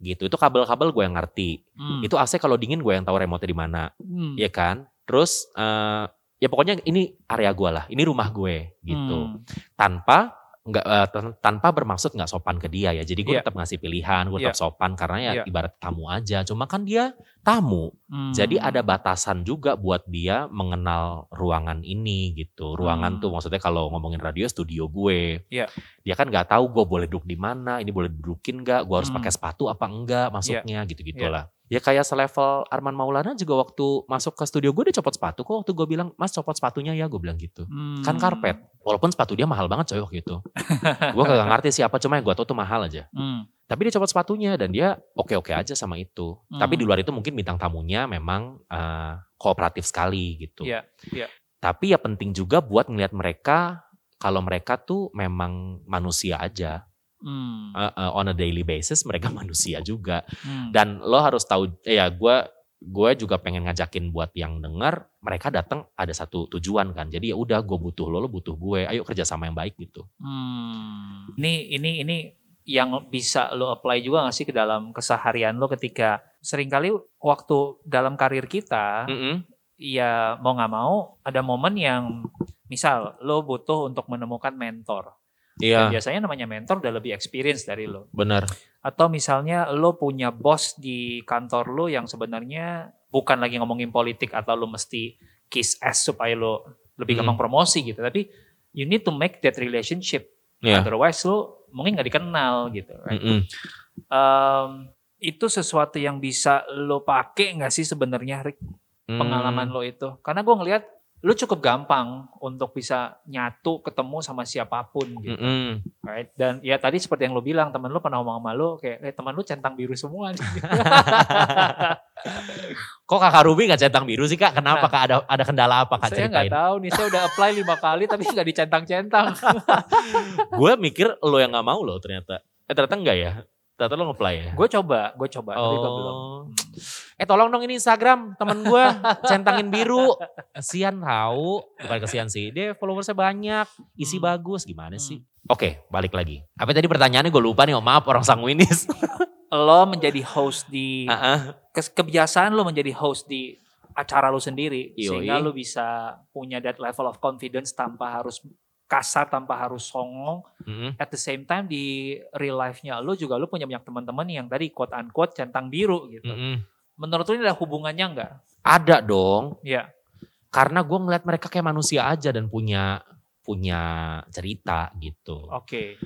Gitu. Itu kabel-kabel gue yang ngerti. Hmm. Itu AC kalau dingin gue yang tahu remote di mana, Hmm. ya kan? Terus eh, ya pokoknya ini area gue lah, ini rumah gue gitu. Hmm. Tanpa nggak tan- tanpa bermaksud nggak sopan ke dia ya. Jadi gue Iya. tetap ngasih pilihan, gue tetap sopan karena ya Iya. ibarat tamu aja. Cuma kan dia tamu. Hmm. Jadi ada batasan juga buat dia mengenal ruangan ini gitu. Ruangan Hmm. tuh maksudnya kalau ngomongin radio studio gue. Iya. Dia kan nggak tahu gue boleh duduk di mana, ini boleh dudukin nggak, gue harus Hmm. pakai sepatu apa enggak masuknya gitu-gitu Iya. lah. Ya kayak selevel Arman Maulana juga waktu masuk ke studio gue dia copot sepatu kok waktu gue bilang mas copot sepatunya ya gue bilang gitu. Hmm. Kan karpet. Walaupun sepatu dia mahal banget coy waktu itu. gue kagak ngerti siapa cuma yang gue tau tuh mahal aja. Hmm. Tapi dia copot sepatunya dan dia oke-oke aja sama itu. Hmm. Tapi di luar itu mungkin bintang tamunya memang eh, kooperatif sekali gitu. Iya, iya. Tapi ya penting juga buat ngelihat mereka kalau mereka tuh memang manusia aja. Hmm. Eh, eh, on a daily basis mereka manusia juga. Hmm. Dan lo harus tahu eh, ya gue gue juga pengen ngajakin buat yang denger mereka datang ada satu tujuan kan. Jadi ya udah gue butuh lo, lo butuh gue. Ayo kerja sama yang baik gitu. Hmm. Ini ini ini yang bisa lo apply juga gak sih ke dalam keseharian lo ketika sering kali waktu dalam karir kita Mm-mm. ya mau nggak mau ada momen yang misal lo butuh untuk menemukan mentor. Iya, Dan biasanya namanya mentor udah lebih experience dari lo. benar. Atau misalnya lo punya bos di kantor lo yang sebenarnya bukan lagi ngomongin politik atau lo mesti kiss ass supaya lo lebih Hmm. gampang promosi gitu. Tapi you need to make that relationship. Iya. Otherwise lo mungkin nggak dikenal gitu. Right? Mm-mm. Um, itu sesuatu yang bisa lo pakai nggak sih sebenarnya Rick? Pengalaman Hmm. lo itu? Karena gue ngelihat lo cukup gampang untuk bisa nyatu ketemu sama siapa pun gitu. Mm-mm. Right? Dan ya tadi seperti yang lo bilang, teman lo pernah ngomong sama lo kayak, eh teman lo centang biru semua. nih." Kok kakak Ruby gak centang biru sih kak? Kenapa Nah. kak? Ada ada kendala apa kak saya ceritain? nggak tahu nih, saya udah apply lima kali tapi nggak dicentang-centang. gue mikir lo yang gak mau lo ternyata. Eh ternyata enggak ya? Ternyata lo nge-apply ya? gue coba, gue coba, tapi gue belum. Oh. Eh tolong dong ini Instagram temen gue centangin biru. Kesian tahu. Bukan kesian sih. Dia followersnya banyak. Isi Hmm. bagus. Gimana sih? Oke balik lagi. Apa tadi pertanyaannya gue lupa nih. Oh, maaf orang sanguinis. Lo menjadi host di ah. kes- kebiasaan lo menjadi host di acara lo sendiri Yoi. sehingga lo bisa punya that level of confidence tanpa harus kasar tanpa harus songong Mm-mm. at the same time di real life-nya lo juga lo punya banyak teman-teman yang tadi quote unquote centang biru gitu Mm-mm. menurut lo ini ada hubungannya enggak Ada dong. ya Karena gue ngeliat mereka kayak manusia aja dan punya punya cerita gitu. oke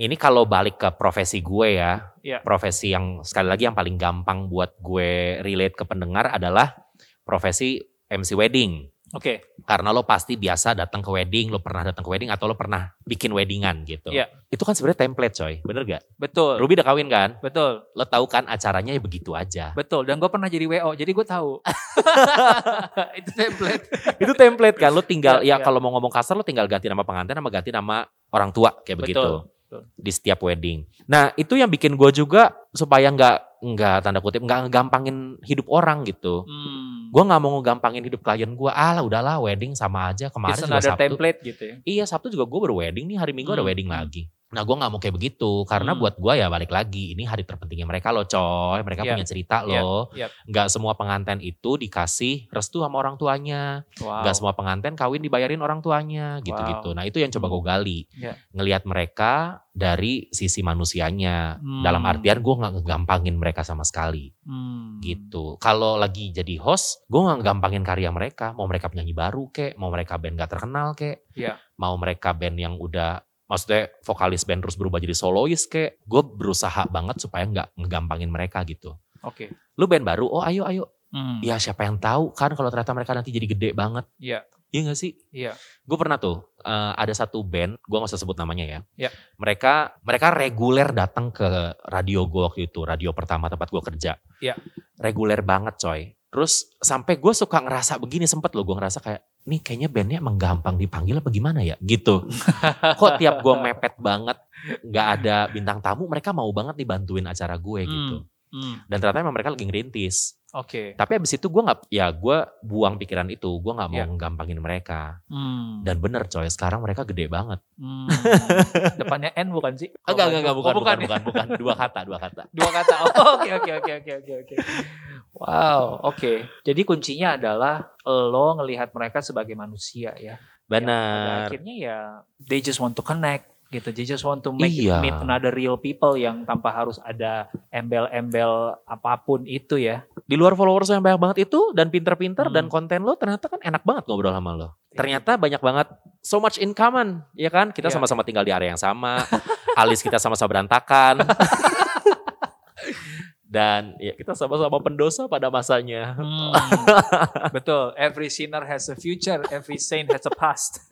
Ini kalau balik ke profesi gue ya, Iya. profesi yang sekali lagi yang paling gampang buat gue relate ke pendengar adalah profesi MC wedding. Oke. Karena lo pasti biasa datang ke wedding, lo pernah datang ke wedding atau lo pernah bikin weddingan gitu. Iya. Itu kan sebenarnya template coy, bener gak? Betul. Ruby udah kawin kan? Betul. Lo tahu kan acaranya ya begitu aja. Betul. Dan gue pernah jadi WO, jadi gue tahu. itu template. itu template kan, lo tinggal Iya, ya iya. kalau mau ngomong kasar lo tinggal ganti nama pengantin sama ganti nama orang tua kayak Betul, begitu. betul. Di setiap wedding. Nah itu yang bikin gue juga supaya nggak nggak tanda kutip nggak ngegampangin hidup orang gitu. Hmm. Gue nggak mau ngegampangin hidup klien gue. Ah lah udahlah wedding sama aja kemarin It's juga Sabtu. template gitu ya. Iya Sabtu juga gue baru wedding nih hari Minggu ada Hmm. wedding lagi. Nah gue nggak mau kayak begitu karena Hmm. buat gue ya balik lagi ini hari terpentingnya mereka loh coy. Mereka Yap. punya cerita Yap, loh. yap. Nggak semua pengantin itu dikasih restu sama orang tuanya. Wow. Nggak semua pengantin kawin dibayarin orang tuanya gitu-gitu. Nah itu yang coba gue gali. Ya. Ngelihat mereka dari sisi manusianya. Hmm. Dalam artian gue nggak ngegampangin mereka sama sekali Hmm. gitu. Kalau lagi jadi host, gue nggak gampangin karya mereka. Mau mereka penyanyi baru kek, mau mereka band gak terkenal kek, Iya. mau mereka band yang udah, maksudnya vokalis band terus berubah jadi solois kek. Gue berusaha banget supaya nggak ngegampangin mereka gitu. Oke. Lu band baru, oh ayo ayo. Hmm. Ya siapa yang tahu kan kalau ternyata mereka nanti jadi gede banget. Iya. Iya gak sih? Iya. Gue pernah tuh eh, ada satu band, gue gak usah sebut namanya ya. Iya. Mereka mereka reguler datang ke radio gue waktu itu, radio pertama tempat gue kerja. Iya. Reguler banget coy. Terus sampai gue suka ngerasa begini sempet loh gue ngerasa kayak nih kayaknya bandnya emang gampang dipanggil apa gimana ya gitu. Kok tiap gue mepet banget nggak ada bintang tamu mereka mau banget nih bantuin acara gue gitu. Hmm. Dan ternyata emang mereka lagi ngerintis. Oke. Tapi abis itu gue nggak ya gue buang pikiran itu gue nggak mau Iya. gampangin mereka. Hmm. Dan bener coy, sekarang mereka gede banget. Hmm. Depannya N bukan sih? Enggak, enggak, enggak, Oh, bukan, bukan, ya? bukan, bukan, Dua kata, dua kata. Dua kata. Oh, Oke, oke, oke, oke, oke, oke. Wow, oke. Jadi kuncinya adalah lo ngelihat mereka sebagai manusia ya. Pada Benar. akhirnya ya they just want to connect gitu. They just want to make Iya. meet another real people yang tanpa harus ada embel-embel apa pun itu ya. Di luar followers yang banyak banget itu dan pinter-pinter Hmm. dan konten lo ternyata kan enak banget ngobrol sama lo. Ternyata banyak banget so much in common, ya kan? Kita Iya. sama-sama tinggal di area yang sama. Alis kita sama-sama berantakan. dan ya kita sama-sama pendosa pada masanya. Hmm, betul. Every sinner has a future, every saint has a past.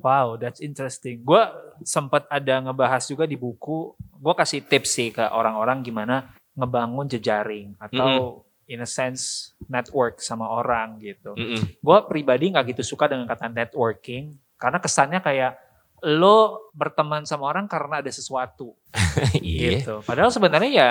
Wow, that's interesting. Gue sempat ada ngebahas juga di buku. Gue kasih tips sih ke orang-orang gimana ngebangun jejaring atau in a sense network sama orang gitu. Mm-mm. Gue pribadi nggak gitu suka dengan kata networking karena kesannya kayak lo berteman sama orang karena ada sesuatu Iya. gitu. Padahal sebenarnya ya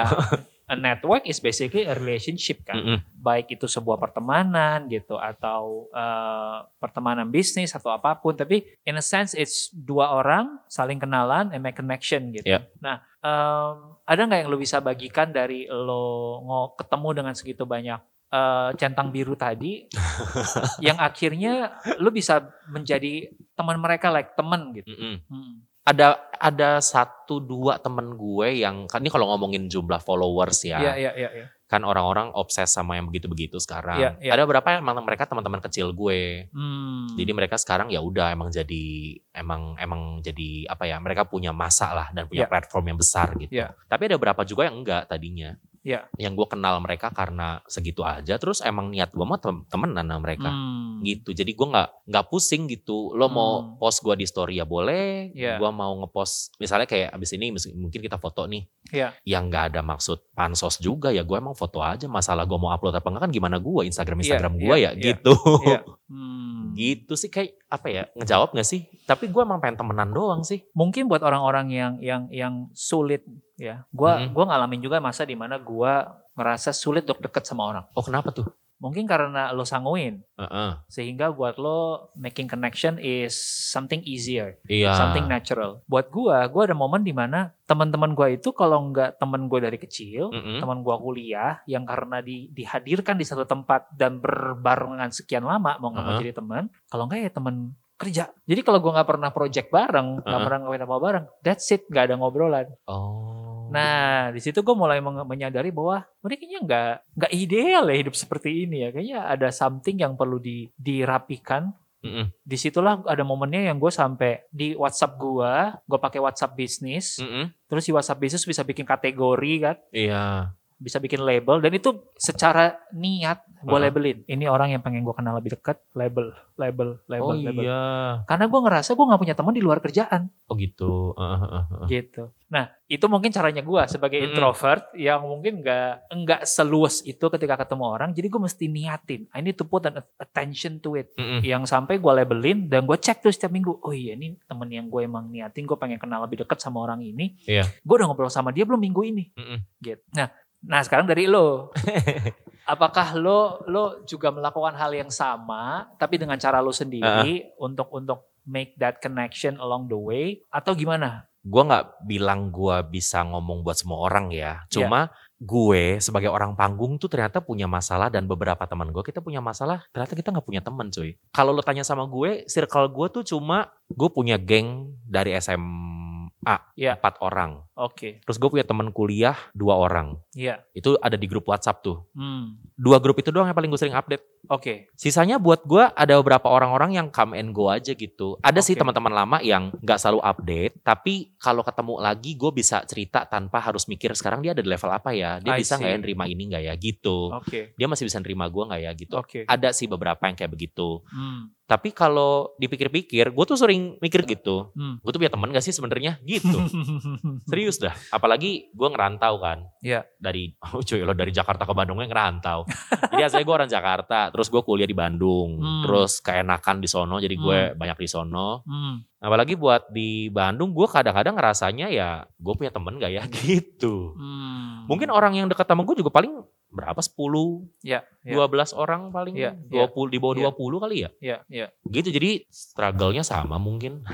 a network is basically a relationship kan. Mm-mm. Baik itu sebuah pertemanan gitu atau eh, pertemanan bisnis atau apa pun. Tapi in a sense it's dua orang saling kenalan and make connection gitu. Iya. Nah em, ada nggak yang lo bisa bagikan dari lo ketemu dengan segitu banyak eh, centang biru tadi yang akhirnya lo bisa menjadi teman mereka like teman gitu. Mm-mm. Hmm. Ada ada satu dua temen gue yang kan ini kalau ngomongin jumlah followers ya. Iya iya iya. iya. kan orang-orang obses sama yang begitu-begitu sekarang. Iya, iya. Ada beberapa yang emang mereka teman-teman kecil gue. Hmm. Jadi mereka sekarang ya udah emang jadi emang emang jadi apa ya? Mereka punya masa lah dan punya Iya. platform yang besar gitu. Tapi ada beberapa juga yang enggak tadinya. Iya. Yang gue kenal mereka karena segitu aja. Terus emang niat gue mau tem- temenan sama mereka. Hmm. Gitu. Jadi gue nggak nggak pusing gitu. Lo mau Hmm. post gue di story ya boleh. Iya. Gue mau ngepost misalnya kayak abis ini mungkin kita foto nih Iya. yang nggak ada maksud pansos juga ya gue emang foto aja masalah gue mau upload apa enggak kan gimana gue Instagram Iya, Instagram iya, gue ya iya. gitu Iya. Hmm. gitu sih kayak apa ya ngejawab nggak sih tapi gue emang pengen temenan doang sih Mungkin buat orang-orang yang yang yang sulit ya. Gua Mhm. gua ngalamin juga masa di mana gua ngerasa sulit untuk deket sama orang. oh kenapa tuh Mungkin karena lo sanguin Heeh. sehingga buat lo making connection is something easier, iya something natural. Buat gua, gua ada momen di mana teman-teman gua itu kalau nggak teman gua dari kecil, Mm-mm. teman gua kuliah yang karena di, dihadirkan di satu tempat dan berbarengan sekian lama mau nggak mau Uh-huh. jadi teman kalau nggak ya teman kerja jadi kalau gua nggak pernah project bareng nggak Uh-huh. pernah ngawin apa bareng that's it nggak ada ngobrolan oh nah di situ gue mulai menyadari bahwa kayaknya nggak nggak ideal ya hidup seperti ini ya. Kayaknya ada something yang perlu di, dirapikan. Mm-mm. di situlah ada momennya yang gue sampai di WhatsApp gua gue pakai WhatsApp bisnis. Mm-mm. terus di WhatsApp bisnis bisa bikin kategori kan? Iya bisa bikin label dan itu secara niat gue labelin. Ini orang yang pengen gue kenal lebih dekat, label, label, label, Oh label. iya. Karena gue ngerasa gue nggak punya teman di luar kerjaan Oh gitu. Heeh, heeh, heeh. gitu. Nah itu mungkin caranya gue sebagai Mm-mm. introvert yang mungkin nggak nggak seluas itu ketika ketemu orang. Jadi gue mesti niatin. I need to put an attention to it. Mm-mm. Yang sampai gue labelin dan gue cek tuh setiap minggu. Oh iya ini temen yang gue emang niatin. Gue pengen kenal lebih dekat sama orang ini. Iya. Gue udah ngobrol sama dia belum minggu ini. Mm-mm. Gitu. Nah, nah sekarang dari lo. Apakah lo lo juga melakukan hal yang sama tapi dengan cara lo sendiri untuk untuk make that connection along the way atau gimana? Gue nggak bilang gue bisa ngomong buat semua orang ya. Cuma gue sebagai orang panggung tuh ternyata punya masalah dan beberapa teman gue kita punya masalah. Ternyata kita nggak punya teman cuy. Kalau lo tanya sama gue, circle gue tuh cuma gue punya geng dari SMA Ya. empat orang. Oke. Terus gue punya teman kuliah dua orang. Iya. Itu ada di grup WhatsApp tuh. Hmm. Dua grup itu doang yang paling gue sering update. Oke. Sisanya buat gue ada beberapa orang-orang yang come and go aja gitu. Ada sih Oke. teman-teman lama yang nggak selalu update, tapi kalau ketemu lagi gue bisa cerita tanpa harus mikir sekarang dia ada di level apa ya, dia I bisa nggak ya nerima ini nggak ya gitu. Oke. Dia masih bisa nerima gue nggak ya gitu. Oke. Ada sih beberapa yang kayak begitu. Hmm. Tapi kalau dipikir-pikir, gue tuh sering mikir gitu. Hmm. Gue tuh punya temen gak sih sebenarnya gitu. Serius dah. Apalagi gue ngerantau kan. Iya. Dari, oh cuy lo dari Jakarta ke Bandungnya ngerantau. jadi asalnya gue orang Jakarta. Terus gue kuliah di Bandung. Hmm. Terus keenakan di sono. Jadi gue banyak di sono. Hmm. Apalagi buat di Bandung gue kadang-kadang ngerasanya ya gue punya temen gak ya gitu. Hmm. Mungkin orang yang dekat sama gue juga paling berapa 10, ya, ya, 12 orang paling. Iya, 20, di bawah iya. 20 kali ya. ya, ya. Gitu jadi struggle-nya sama mungkin.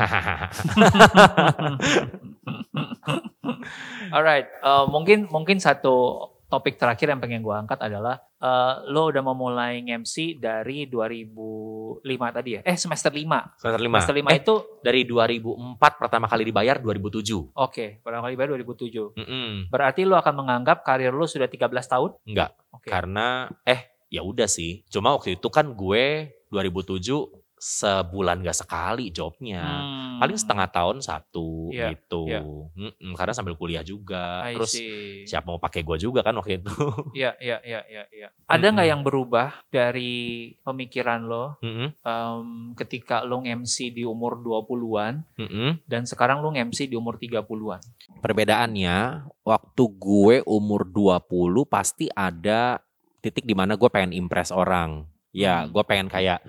Alright, eh, mungkin mungkin satu topik terakhir yang pengen gua angkat adalah eh, lo udah memulai MC dari 2005 tadi ya? Eh semester 5. Semester 5. Semester 5 Eh, itu dari 2004 pertama kali dibayar 2007. oke, pertama kali bayar 2007. Mm-mm. Berarti lo akan menganggap karir lo sudah 13 tahun? Enggak, Oke. karena eh ya udah sih. Cuma waktu itu kan gue 2007 sebulan gak sekali jobnya. Hmm. Paling setengah tahun satu Iya, gitu. iya. Mm-mm, karena sambil kuliah juga. I Terus see. siapa mau pakai gue juga kan waktu itu. Iya, iya, iya, iya, iya. Ada nggak Mm-mm. yang berubah dari pemikiran lo Mm-mm, em, ketika lo MC di umur 20-an mm-mm. dan sekarang lo MC di umur 30-an? Perbedaannya waktu gue umur 20 pasti ada titik di mana gue pengen impress orang. Ya, Hmm. gue pengen kayak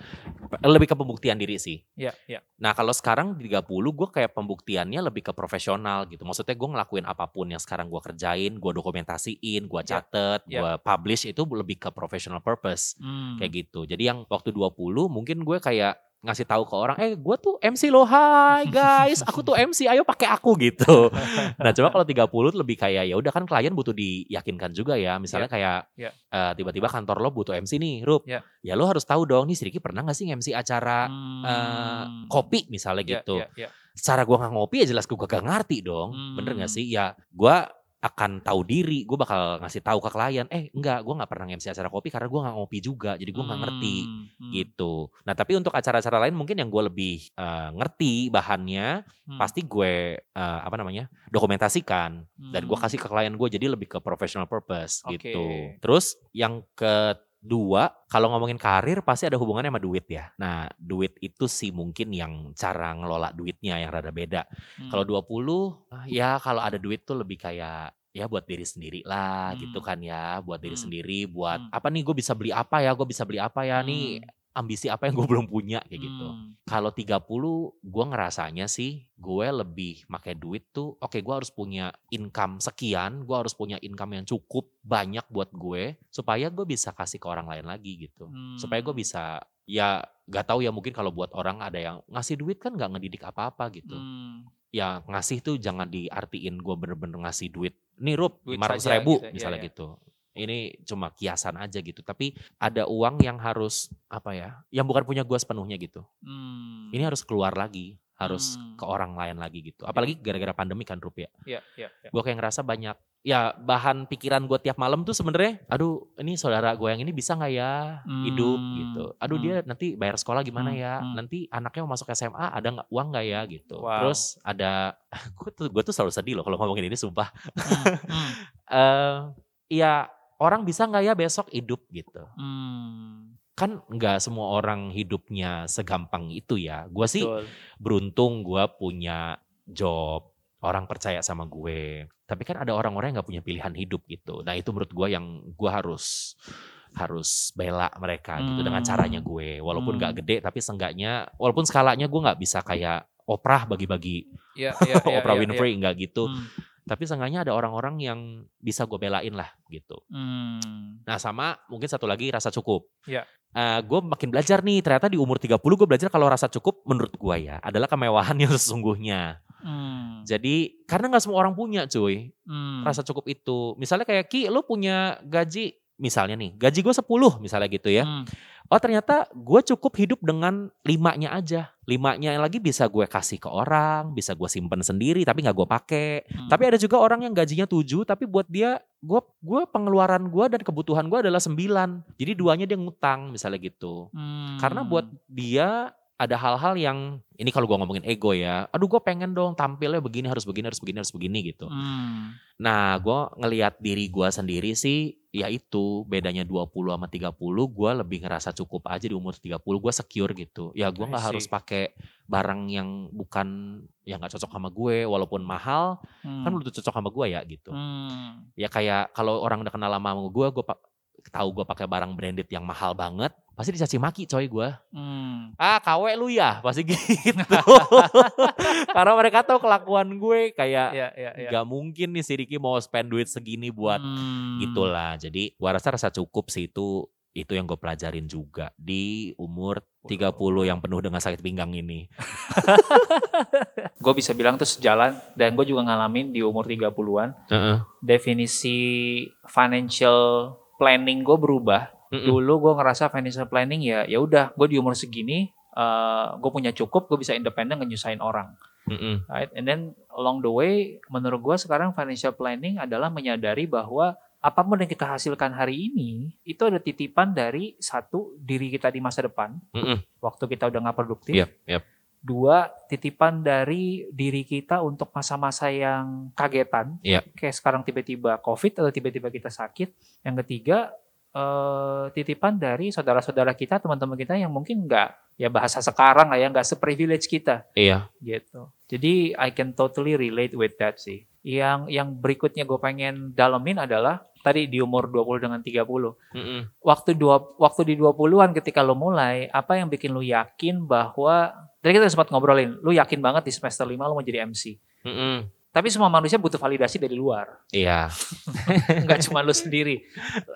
lebih ke pembuktian diri sih. Iya, iya. Nah kalau sekarang di 30 gue kayak pembuktiannya lebih ke profesional gitu. Maksudnya gue ngelakuin apa pun yang sekarang gue kerjain, gue dokumentasiin, gue Ya, catet, ya. gue publish itu lebih ke professional purpose Hmm. kayak gitu. Jadi yang waktu 20 mungkin gue kayak ngasih tahu ke orang, eh gue tuh MC loh, hai guys, aku tuh MC, ayo pakai aku gitu. Nah coba kalau 30 tuh lebih kayak ya udah kan klien butuh diyakinkan juga ya. Misalnya kayak Ya. eh, tiba-tiba kantor lo butuh MC nih, Rup. Ya. Ya lo harus tahu dong, nih si Ricky pernah gak sih MC acara eh, Hmm. kopi misalnya Iya, gitu. iya, iya. Secara gua nggak ngopi ya jelas gue gak ngerti dong. Bener gak Hmm. sih? Ya gua akan tahu diri, gue bakal ngasih tahu ke klien, eh enggak, gue nggak pernah MC acara kopi karena gue nggak ngopi juga, jadi gue nggak ngerti Hmm, hmm, gitu. Nah tapi untuk acara-acara lain mungkin yang gue lebih eh, ngerti bahannya, hmm, pasti gue eh, apa namanya dokumentasikan dan gue hmm. kasih ke klien gue, jadi lebih ke professional purpose Oke. gitu. Terus yang kedua, kalau ngomongin karir pasti ada hubungannya sama duit ya. Nah duit itu sih mungkin yang cara ngelola duitnya yang rada beda. Hmm. Kalau 20 ah, ya kalau ada duit tuh lebih kayak ya buat diri sendiri lah Hmm. gitu kan ya, buat diri Hmm. sendiri, buat Hmm. apa nih gue bisa beli apa ya, gue bisa beli apa ya nih ambisi apa yang gue belum punya kayak gitu. Hmm. Kalau 30 gue ngerasanya sih gue lebih pakai duit tuh oke gue harus punya income sekian, gue harus punya income yang cukup banyak buat gue supaya gue bisa kasih ke orang lain lagi gitu. Supaya gue Hmm. bisa ya gak tahu ya mungkin kalau buat orang ada yang ngasih duit kan gak ngedidik apa-apa gitu Hmm. ya ngasih tuh jangan diartiin gue bener-bener ngasih duit nih Rup Duit lima ratus saja ribu gitu, iya, misalnya iya. gitu ini cuma kiasan aja gitu tapi ada uang yang harus apa ya yang bukan punya gue sepenuhnya gitu Hmm. ini harus keluar lagi harus Hmm. ke orang lain lagi gitu apalagi gara-gara pandemi kan Rup ya Iya, iya, iya. gue kayak ngerasa banyak ya bahan pikiran gue tiap malam tuh sebenarnya aduh ini saudara gue yang ini bisa nggak ya hidup Hmm, gitu aduh hmm. dia nanti bayar sekolah gimana Hmm, ya hmm. nanti anaknya mau masuk SMA ada nggak uang nggak ya gitu Wow. terus ada gue tuh gue tuh selalu sedih loh kalau ngomongin ini sumpah Hmm, hmm. eh ya orang bisa nggak ya besok hidup gitu. Hmm, Kan nggak semua orang hidupnya segampang itu ya. Gue sih betul. beruntung gue punya job, orang percaya sama gue. Tapi kan ada orang-orang yang nggak punya pilihan hidup gitu. Nah itu menurut gue yang gue harus harus bela mereka gitu dengan Hmm. caranya gue. Walaupun nggak Hmm. gede, tapi seenggaknya, walaupun skalanya gue nggak bisa kayak Oprah bagi-bagi Iya, iya, iya, Oprah iya, Winfrey nggak iya. gitu. Hmm, Tapi seenggaknya ada orang-orang yang bisa gue belain lah gitu. hmm. Nah sama mungkin satu lagi rasa cukup. Iya. gue makin belajar nih ternyata di umur 30 gue belajar kalau rasa cukup menurut gue ya adalah kemewahan yang sesungguhnya. Hmm, Jadi karena nggak semua orang punya cuy hmm. rasa cukup itu. Misalnya kayak Ki lu punya gaji misalnya nih gaji gue 10 misalnya gitu ya. Hmm, Oh ternyata gue cukup hidup dengan limanya aja. Limanya lagi bisa gue kasih ke orang, bisa gue simpen sendiri tapi nggak gue pakai. hmm. Tapi ada juga orang yang gajinya 7 tapi buat dia gue gue pengeluaran gue dan kebutuhan gue adalah 9. Jadi duanya dia ngutang misalnya gitu. Hmm. Karena buat dia ada hal-hal yang ini kalau gue ngomongin ego ya, aduh gue pengen dong tampilnya begini harus begini harus begini harus begini gitu. Hmm, Nah gue ngelihat diri gue sendiri sih ya itu bedanya 20 sama 30 gue lebih ngerasa cukup aja di umur 30 gue secure gitu. Ya gue nggak harus pakai barang yang bukan yang nggak cocok sama gue walaupun mahal hmm. kan belum cocok sama gue ya gitu. Hmm, Ya kayak kalau orang udah kenal lama sama gue, gue tahu gue pakai barang branded yang mahal banget, pasti dicaci maki coy gue. hmm. Ah KW lu ya, pasti gitu. Karena mereka tahu kelakuan gue kayak Ya, ya, ya. nggak mungkin nih si Ricky mau spend duit segini buat Hmm. gitulah. Jadi gua rasa rasa cukup sih itu itu yang gue pelajarin juga di umur 30 yang penuh dengan sakit pinggang ini. Gue bisa bilang tuh sejalan dan gue juga ngalamin di umur 30-an. Definisi financial planning gue berubah. Mm-mm. Dulu gue ngerasa financial planning ya ya udah gue di umur segini gue punya cukup gue bisa independen ngenyusahin orang. Mm-mm. Right? And then along the way menurut gue sekarang financial planning adalah menyadari bahwa apa pun yang kita hasilkan hari ini itu ada titipan dari satu diri kita di masa depan Mm-mm. waktu kita udah nggak produktif. Yep, yep. Dua, titipan dari diri kita untuk masa-masa yang kagetan. Iya. Kayak sekarang tiba-tiba COVID atau tiba-tiba kita sakit. Yang ketiga, eh, titipan dari saudara-saudara kita, teman-teman kita yang mungkin nggak, ya bahasa sekarang lah ya, nggak seprivilege kita. Iya. Gitu. Jadi, I can totally relate with that sih. Yang yang berikutnya gue pengen dalemin adalah tadi di umur 20 dengan 30 Mm-mm. waktu dua waktu di 20-an ketika lo mulai, apa yang bikin lo yakin bahwa tadi kita sempat ngobrolin, lo yakin banget di semester 5 lo mau jadi MC. Mm-mm. Tapi semua manusia butuh validasi dari luar, Iya. nggak cuma lo sendiri.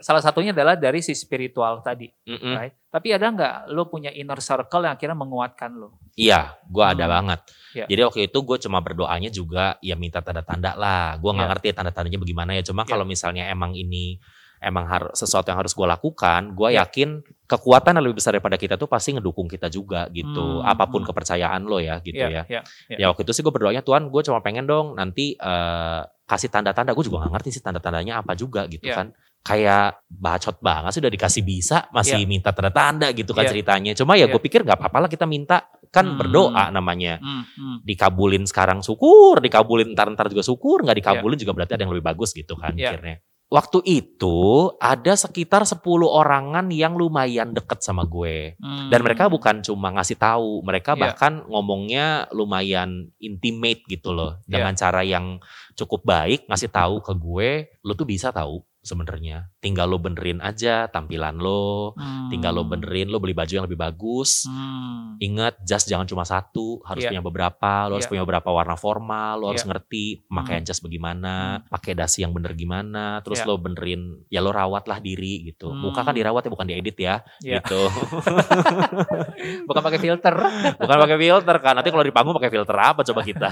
Salah satunya adalah dari si spiritual tadi, Mm-mm. right? Tapi ada nggak lo punya inner circle yang akhirnya menguatkan lo? Iya, gue ada Hmm. banget. Iya. Jadi waktu itu gue cuma berdoanya juga ya minta tanda-tanda lah. Gue nggak Iya. ngerti tanda-tandanya bagaimana ya. Cuma Iya. kalau misalnya emang ini emang harus sesuatu yang harus gue lakukan, gue Iya. yakin kekuatan yang lebih besar daripada kita tuh pasti ngedukung kita juga gitu. Hmm, Apa pun hmm. kepercayaan lo ya gitu ya. ya. Ya waktu itu sih gue berdoanya Tuhan, gue cuma pengen dong nanti eh, kasih tanda-tanda. Gue juga gak ngerti sih tanda-tandanya apa juga gitu Iya. kan. Kayak bacot banget sih udah dikasih bisa masih Iya. minta tanda-tanda gitu kan Iya. ceritanya. Cuma ya Iya. gue pikir gak apa-apa lah kita minta kan Hmm. berdoa namanya Hmm, hmm. dikabulin sekarang syukur, dikabulin ntar-ntar juga syukur, nggak dikabulin juga berarti ada yang lebih bagus gitu kan Iya. mikirnya. Waktu itu ada sekitar 10 orangan yang lumayan deket sama gue. Hmm. Dan mereka bukan cuma ngasih tahu, mereka Iya. bahkan ngomongnya lumayan intimate gitu loh. Dengan cara yang cukup baik ngasih tahu ke gue, lo tuh bisa tahu sebenarnya. Tinggal lo benerin aja tampilan lo, Hmm. tinggal lo benerin, lo beli baju yang lebih bagus. Hmm. Ingat, jas jangan cuma satu, harus Iya. punya beberapa. Lo harus Iya. punya beberapa warna formal, lo harus Iya. ngerti pemakaian jas bagaimana, pakai dasi yang bener gimana, terus Iya. lo benerin, ya lo rawat lah diri gitu. Muka kan Hmm. dirawat ya bukan diedit ya, Iya. gitu. Bukan pakai filter. bukan pakai filter kan. Nanti kalau di panggung pakai filter apa coba kita?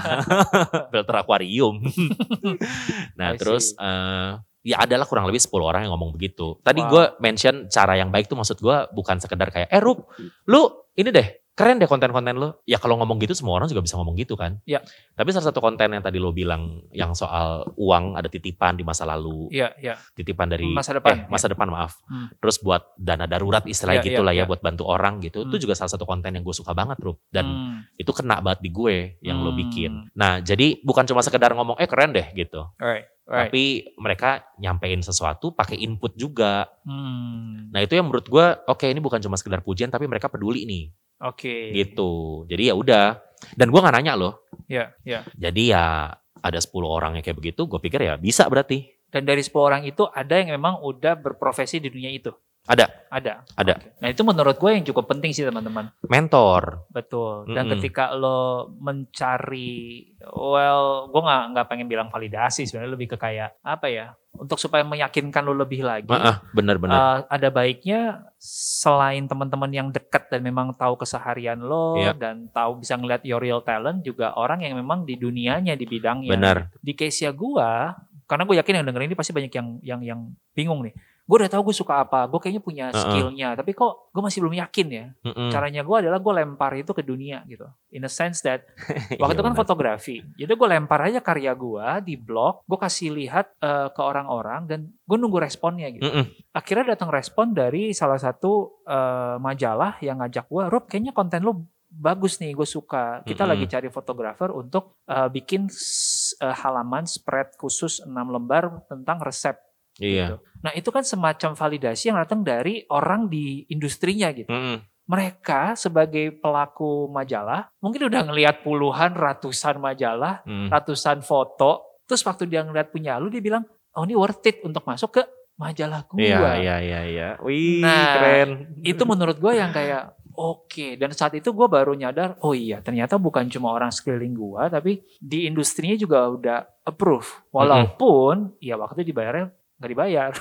filter akuarium. nah I terus see. eh, ya adalah kurang lebih 10 orang yang ngomong begitu. Tadi Wow. gue mention cara yang baik tuh maksud gue bukan sekedar kayak, eh Rup, lu ini deh keren deh konten-konten lo. Ya kalau ngomong gitu semua orang juga bisa ngomong gitu kan. Ya. Tapi salah satu konten yang tadi lo bilang yang soal uang ada titipan di masa lalu, Iya, iya. titipan dari Masa depan, eh, masa depan maaf. Hmm. Terus buat dana darurat istilahnya Ya, gitu ya, lah ya ya. buat bantu orang gitu. Itu Hmm. juga salah satu konten yang gue suka banget, Rup. Dan Hmm, itu kena banget di gue yang lo Hmm. bikin. Nah, jadi bukan cuma sekedar ngomong eh keren deh gitu. alright, alright. Tapi mereka nyampein sesuatu pakai input juga. Hmm, Nah, itu yang menurut gue oke ini bukan cuma sekedar pujian tapi mereka peduli nih Oke. gitu. Jadi ya udah. Dan gue nggak nanya loh. Ya, ya. Jadi ya ada 10 orang yang kayak begitu, gue pikir ya bisa berarti. Dan dari 10 orang itu ada yang memang udah berprofesi di dunia itu. Ada. Ada. Ada. Oke. Nah, itu menurut gue yang cukup penting sih, teman-teman. Mentor. Betul. Dan Mm-mm. ketika lo mencari, well, gue nggak nggak pengen bilang validasi sebenarnya lebih ke kayak apa ya? Untuk supaya meyakinkan lo lebih lagi. Ah, bener-bener. Uh, ada baiknya selain teman-teman yang dekat dan memang tahu keseharian lo Iya. dan tahu bisa ngeliat your real talent juga orang yang memang di dunianya di bidangnya. Benar. Di case ya gua, karena gue yakin yang dengerin ini pasti banyak yang yang yang bingung nih. Gue udah tahu gue suka apa, gue kayaknya punya skillnya, tapi kok gue masih belum yakin ya. Mm-mm. Caranya gue adalah gue lempar itu ke dunia gitu. In a sense that Iya, Waktu itu kan bener. fotografi. Jadi gue lempar aja karya gue di blog, gue kasih lihat eh, ke orang-orang dan gue nunggu responnya gitu. Mm-mm. Akhirnya datang respon dari salah satu eh, majalah yang ngajak gue, Rob kayaknya konten lu bagus nih, gue suka. Kita Mm-mm. lagi cari fotografer untuk eh, bikin eh, halaman spread khusus 6 lembar tentang resep. Iya. gitu. Nah itu kan semacam validasi yang datang dari orang di industrinya gitu Mm-mm. mereka sebagai pelaku majalah mungkin udah ngelihat puluhan ratusan majalah, Mm. ratusan foto, terus waktu dia ngeliat punya lu dia bilang, "Oh, ini worth it untuk masuk ke majalah gua." Iya, iya, iya, iya. Wih, Nah, keren. Itu menurut gue yang kayak Oke, dan saat itu gue baru nyadar, oh iya ternyata bukan cuma orang sekeliling gue, tapi di industrinya juga udah approve. Walaupun, ya waktu itu dibayarnya nggak dibayar.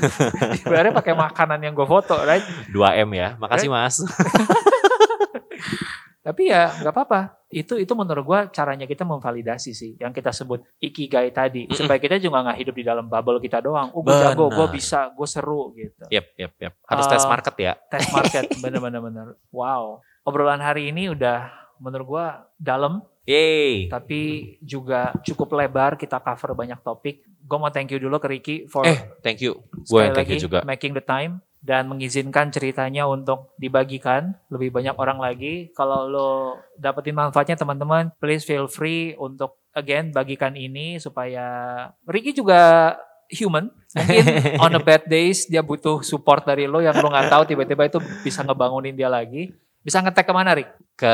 dibayarnya pakai makanan yang gue foto, right? 2M ya. Makasih, Mas. Tapi ya nggak apa-apa. Itu itu menurut gua caranya kita memvalidasi sih, yang kita sebut ikigai tadi, supaya kita juga nggak hidup di dalam bubble kita doang. Oh, gue jago, gue bisa, gue seru gitu. Yap, yap, yap. Harus Uh, tes market ya. Test market, bener-bener bener. Wow, obrolan hari ini udah menurut gua dalam, Yeay. tapi juga cukup lebar. Kita cover banyak topik. Gue mau thank you dulu ke Ricky for Eh, thank you. Gue yang thank you lagi juga. making the time dan mengizinkan ceritanya untuk dibagikan lebih banyak orang lagi. Kalau lo dapetin manfaatnya teman-teman, please feel free untuk again bagikan ini supaya Ricky juga human. Mungkin on the bad days dia butuh support dari lo yang lo nggak tahu tiba-tiba itu bisa ngebangunin dia lagi. Bisa ngetek ke mana Rick? Ke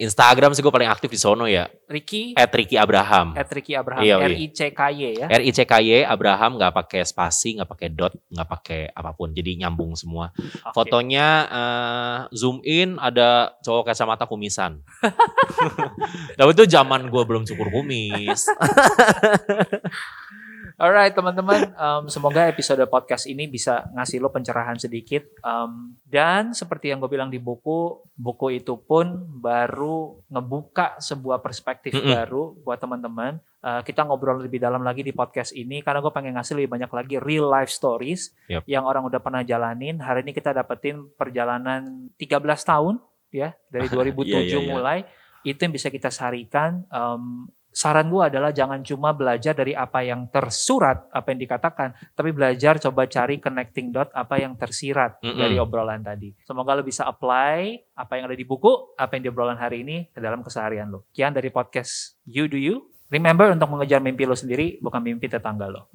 Instagram sih gue paling aktif di sono ya. Ricky At Ricky Abraham. at Ricky Abraham Iya, R iya. I C K Y ya. R I C K Y Abraham nggak pakai spasi, nggak pakai dot, nggak pakai apa pun. Jadi nyambung semua. Oke. Fotonya eh, zoom in ada cowok kacamata kumisan. Nah itu zaman gue belum cukur kumis. Alright teman-teman, um, semoga episode podcast ini bisa ngasih lo pencerahan sedikit. Um, dan seperti yang gue bilang di buku, buku itu pun baru ngebuka sebuah perspektif Mm-mm. baru buat teman-teman. Uh, kita ngobrol lebih dalam lagi di podcast ini karena gue pengen ngasih lebih banyak lagi real life stories Yep. yang orang udah pernah jalanin. Hari ini kita dapetin perjalanan 13 tahun ya dari 2007 Iya, iya, iya. mulai. Itu yang bisa kita sarikan. Um, saran gue adalah jangan cuma belajar dari apa yang tersurat, apa yang dikatakan, tapi belajar coba cari connecting dot apa yang tersirat Mm-mm. dari obrolan tadi. Semoga lo bisa apply apa yang ada di buku, apa yang di obrolan hari ini ke dalam keseharian lo. Kian dari podcast You Do You. Remember untuk mengejar mimpi lo sendiri, bukan mimpi tetangga lo.